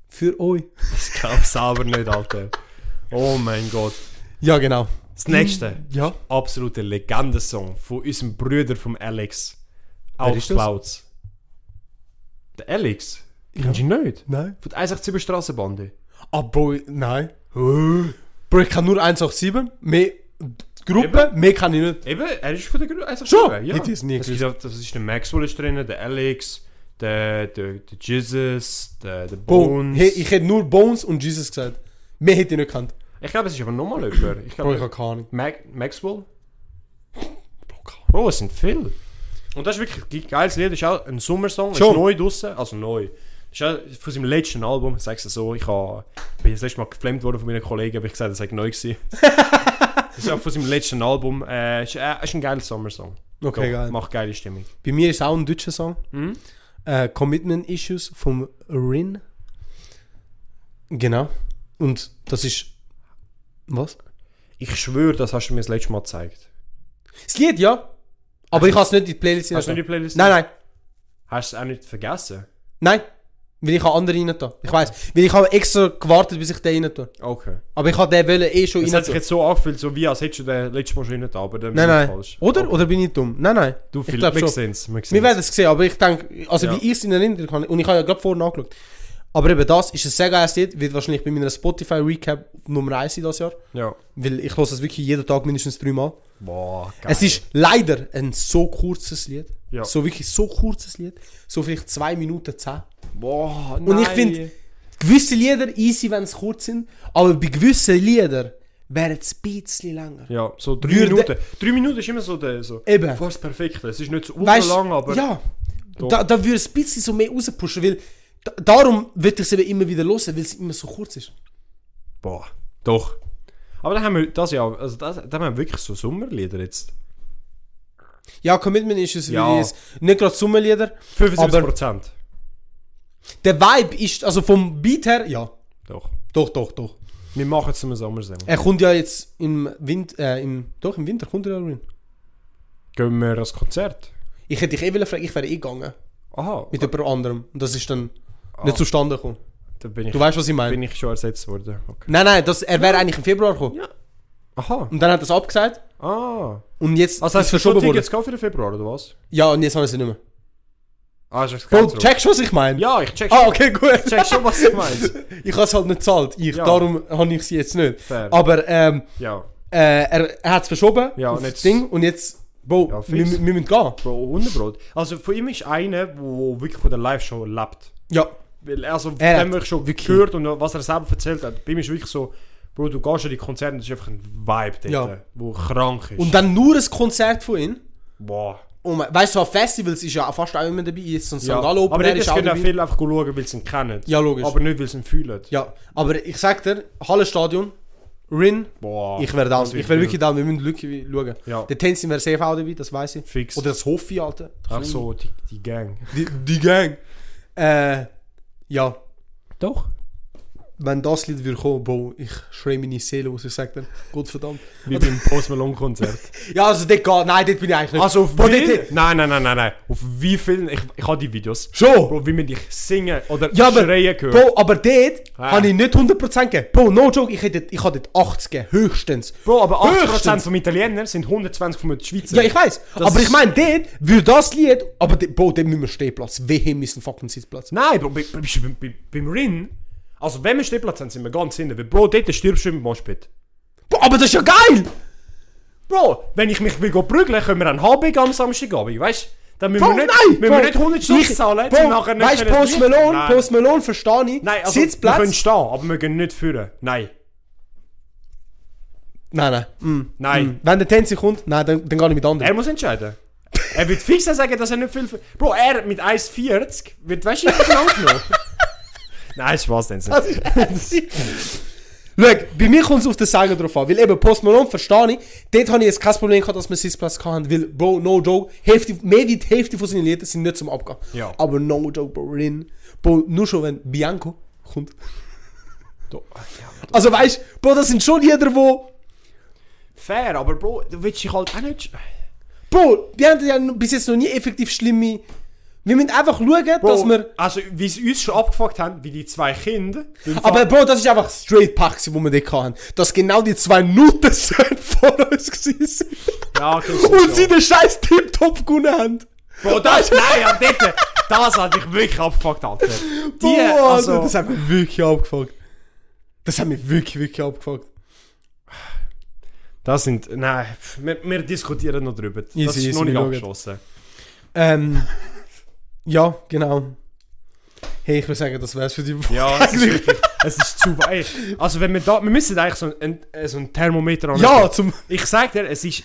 Für euch. *laughs* Ich glaube selber nicht, Alter. Oh mein Gott. Ja, genau. Das nächste. Ja. Absoluter Legendensong von unserem Bruder vom Alex. Das? Clouds. Der Alex? Kennst du ihn nicht? Nein. Von der 187 Strassenbande. Ah, Bro, nein. Bro, ich kann nur 187. Mehr Gruppe, mehr kann ich nicht. Eben, er ist von der Gruppe 187. Schon? Ja. Hätte ich es nie gewusst. Das ist der Maxwell ist drin, der Alex, der, der, der Jesus, der, der Bro, Bones. hey, ich hätte nur Bones und Jesus gesagt. Mehr hätte ich nicht gekannt. ich glaube, es ist aber nochmal jemand. Ich Bro, glaube, ich habe keine Ahnung. Mac Maxwell? Bro, es sind viele. Und das ist wirklich ein geiles Lied. Das ist auch ein Sommersong. Schon. Ist neu draussen. Also neu. Das ist auch von seinem letzten Album. Ich sage es so. Ich habe, bin das letzte Mal geflammt worden von meinen Kollegen, aber ich gesagt, das sei neu gewesen. *laughs* das ist auch von seinem letzten Album. Äh, ist, äh, ist ein geiler Sommersong. Okay, Doch, geil. Macht geile Stimmung. Bei mir ist auch ein deutscher Song. Mhm. Äh, Commitment Issues vom Rin. Genau. Und das ist. Was? Ich schwöre, das hast du mir das letzte Mal gezeigt. Das Lied, ja. Aber ich habe es nicht in die Playlist Hast du nicht die Playlist? Nein, nein. Hast du es auch nicht vergessen? Nein. Weil ich habe andere rein da. Ich weiß. Weil ich habe extra gewartet, bis ich den rein tue. Okay. Aber ich habe den wollen eh schon Es rein hat sich tun. jetzt so angefühlt, so wie als hättest du den letztes Mal schon nicht da, aber dann Nein, nein. falsch. Oder? Okay. Oder bin ich dumm? Nein, nein. Du, ich viel, wir sehen es. Wir werden es sehen, aber ich denke, also Ja. wie ich es in Erinnerung habe, und ich habe ja gerade vorhin angeschaut. Aber eben das ist ein sehr geiles Lied, wird wahrscheinlich bei meiner Spotify Recap Nummer 1 sein das Jahr. Ja. Weil ich höre es wirklich jeden Tag mindestens dreimal. Boah, geil. Es ist leider ein so kurzes Lied. Ja. So wirklich so kurzes Lied. So vielleicht 2 Minuten 10. Boah, Und ich finde, gewisse Lieder easy, wenn sie kurz sind, aber bei gewissen Liedern, wäre ein bisschen länger. Ja, so drei Würde- Minuten. Drei Minuten ist immer so der, so Eben. fast perfekt. Es ist nicht so lang, aber... ja, da, da würde es ein bisschen so mehr rauspushen, weil darum würde ich es eben immer wieder hören, weil es immer so kurz ist. Boah, doch. Aber da haben wir das ja, also das, da haben wir wirklich so Sommerlieder jetzt. Ja, Commitment ist es Ja. wie es nicht gerade Sommerlieder. 75 Prozent. Der Vibe ist, also vom Beat her, ja. Doch. Doch, doch, doch. Wir machen es zum Sommersong. Er kommt ja jetzt im Winter, äh, im, doch im Winter kommt er ja rein. Gehen wir ans Konzert? Ich hätte dich eh fragen, ich wäre eh gegangen. Aha, Mit jemand anderem. Und das ist dann. Nicht zustande gekommen. da bin ich, Du weißt, was ich meine? bin ich schon ersetzt worden. Okay. Nein, nein, das, er wäre eigentlich im Februar gekommen. Ja. Aha. Und dann hat er es abgesagt. Ah. Und jetzt Also ist es verschoben worden. Gekauft für den Februar, oder was? Ja, und jetzt haben sie nicht mehr. Ah, hast du es Bro, checkst du, was ich meine? Ja, ich check Ah, schon. okay, gut. check schon, was du *laughs* meinst. Ich habe es halt nicht gezahlt. Ich, Ja. Darum habe ich sie jetzt nicht. Fair. Aber ähm, Ja. äh, er, er hat es verschoben Ja, und das jetzt- Ding. Und jetzt, Bro, Ja, wir, wir müssen gehen. Bro, Hundebrot. Also von ihm ist einer, der wirklich von der Live-Show lebt. Ja. Weil er so, von Er dem hat ich schon wirklich- gehört und was er selber erzählt hat, bei ihm ist wirklich so, Bro, du gehst an die Konzerte das ist einfach ein Vibe dort, Ja. wo krank ist. Und dann nur ein Konzert von ihm. Boah. Und man- weißt du, auf Festivals ist ja fast auch immer dabei. Jetzt so ein Ja. St. Gallo aber auch können ja viele einfach schauen, weil sie ihn kennen. Ja, logisch. Aber nicht, weil sie ihn fühlen. Ja, aber ich sag dir, Hallenstadion, Rin, Boah. ich wäre wird Ich wäre wirklich down. Wir müssen wirklich schauen. Ja. Der Tenzin wäre safe auch dabei, das weiß ich. Fix. Oder das Hoffi, Alter. Ach so, die, die Gang. Die, die Gang. Äh, ja. Doch. Wenn das Lied würde kommen, Bro, ich schreie meine Seele aus, ich sag dir, Gott verdammt. Wie beim Post Malone Konzert. *laughs* Ja, also dort geht, nein, dort bin ich eigentlich nicht. Also auf Bro, wie dort- viel? Nein, nein, nein, nein, nein. Auf wie vielen? Ich, ich habe die Videos. Schon! Bro, wie man dich singen oder Ja, aber, schreien gehört. Bro, aber dort Ah. habe ich nicht 100% gegeben. Bro, no joke, ich hätte ich habe dort 80 gegeben, höchstens. Bro, aber 80% Höchstens. vom Italiener sind 120 vom Schweizer. Ja, ich weiß. Aber ich meine, dort würde das Lied, aber dort, Bro, dort müssen wir Stehplatz. Wehe müssen fucking Sitzplatz. Nein, Bro, bei, bei, bei, bei, beim Rin, also wenn wir Stehplatz haben, sind wir ganz hinten. Weil, Bro, dort stirbst du im Moshpit. Bro, aber das ist ja geil! Bro, wenn ich mich will prügeln, können wir einen HB am Samstagabend, weißt du? Dann müssen Bro, wir nicht, nein! müssen Bro, wir nicht 100 Stutz ich- zahlen, Bro, nachher nicht weißt du, Post. Malone, Nein. Post Malone verstehe ich. Nein, also wir Sitzplatz. können stehen, aber wir gehen nicht führen. Nein. Nein, nein. Mm. Nein. Mm. Wenn der Tänzer kommt, nein, dann, dann gehe ich mit anderen. Er muss entscheiden. er wird fix sagen, dass er nicht viel... Bro, er mit 1,40 wird, weißt du, wie viel genommen? Nein, Spaß, denn Schau, bei mir kommt es auf den Sagen drauf an. Weil eben Post Malone verstehe ich. Dort habe ich jetzt kein Problem gehabt, dass wir Sitzplatz hatten. Weil, Bro, no joke, Hälfte, mehr wie die Hälfte von seinen Liedern sind nicht zum Abgehen. Ja. Aber no joke, Bro, Rin. Bro, nur schon wenn Bianco kommt. Also weißt du, Bro, das sind schon Lieder, wo. Fair, aber Bro, du willst dich halt auch nicht... Bro, wir haben ja bis jetzt noch nie effektiv schlimme. Wir müssen einfach schauen, Bro, dass wir. also wie sie uns schon abgefuckt haben, wie die zwei Kinder... Aber Bro, das ist einfach straight Pack, wo wir dort hatten. Dass genau die zwei Nutten *laughs* vor uns waren. Ja, okay, Und sie den scheiß Tip-Top gewonnen haben. Bro, das... Nein, ja, dort... Das hat mich wirklich abgefuckt, Alter. *laughs* Die, Boah, also... Das hat mich wirklich abgefuckt. Das hat mich wirklich, wirklich abgefuckt. Das sind... Nein, wir, wir diskutieren noch drüber. Das Easy, ist easy, noch nicht abgeschlossen. Ähm, ja, genau. Hey, ich würde sagen, das wär's für die Woche. Ja, es ist wirklich... Es ist zu weit. Also wenn wir da... Wir müssen eigentlich so ein, ein, so ein Thermometer an. Ja, zum. Ich sag dir, es ist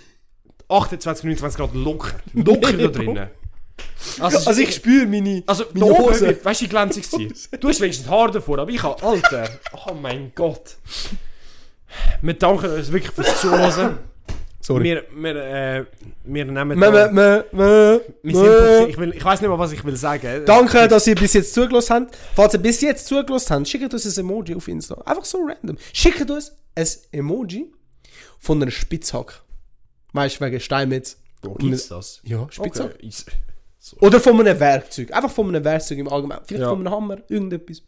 28, 29 Grad locker. *laughs* Locker da drinnen. Also, es Also ist- ich spüre meine. Also, meine oben Hose. wird, weißt du, wie glänzig *laughs* sie Du hast wenigstens Haar davor, aber ich habe, Alter, oh mein Gott. Wir danken uns wirklich fürs Zuhören. Sorry. Wir, wir, äh, wir nehmen da, mä, wir sind, mä. ich, will, ich weiß nicht mal, was ich will sagen. Danke, dass ihr bis jetzt zugelassen habt. Falls ihr bis jetzt zugelassen habt, schickt uns ein Emoji auf Insta. Einfach so random. Schickt uns ein Emoji von einer Spitzhack. Weißt du, wegen Steinmetz. Wo gibt's das? Ja, Spitzhack. Okay. Oder von einem Werkzeug. Einfach von einem Werkzeug im Allgemeinen. Vielleicht Ja. von einem Hammer, irgendetwas.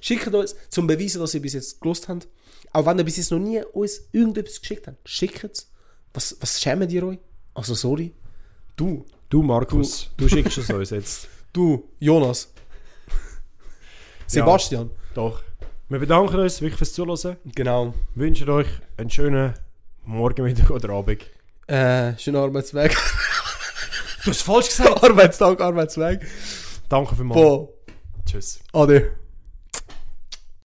Schickt uns, zum Beweisen, dass ihr bis jetzt gelost habt. Auch wenn ihr bis jetzt noch nie uns irgendetwas geschickt habt, schickt es. Was, was schämen ihr euch? Also, sorry. Du, Du, Markus, du, schickst es uns jetzt. *laughs* du, Jonas. *laughs* Sebastian. Doch. Wir bedanken uns wirklich fürs Zuhören. Genau. Wünschen euch einen schönen Morgen, Mittag oder Abend. Äh, schönen Arbeitsweg. Du hast falsch gesagt. *laughs* Arbeitstag, Arbeitsweg. Danke für mal. Tschüss. Ade.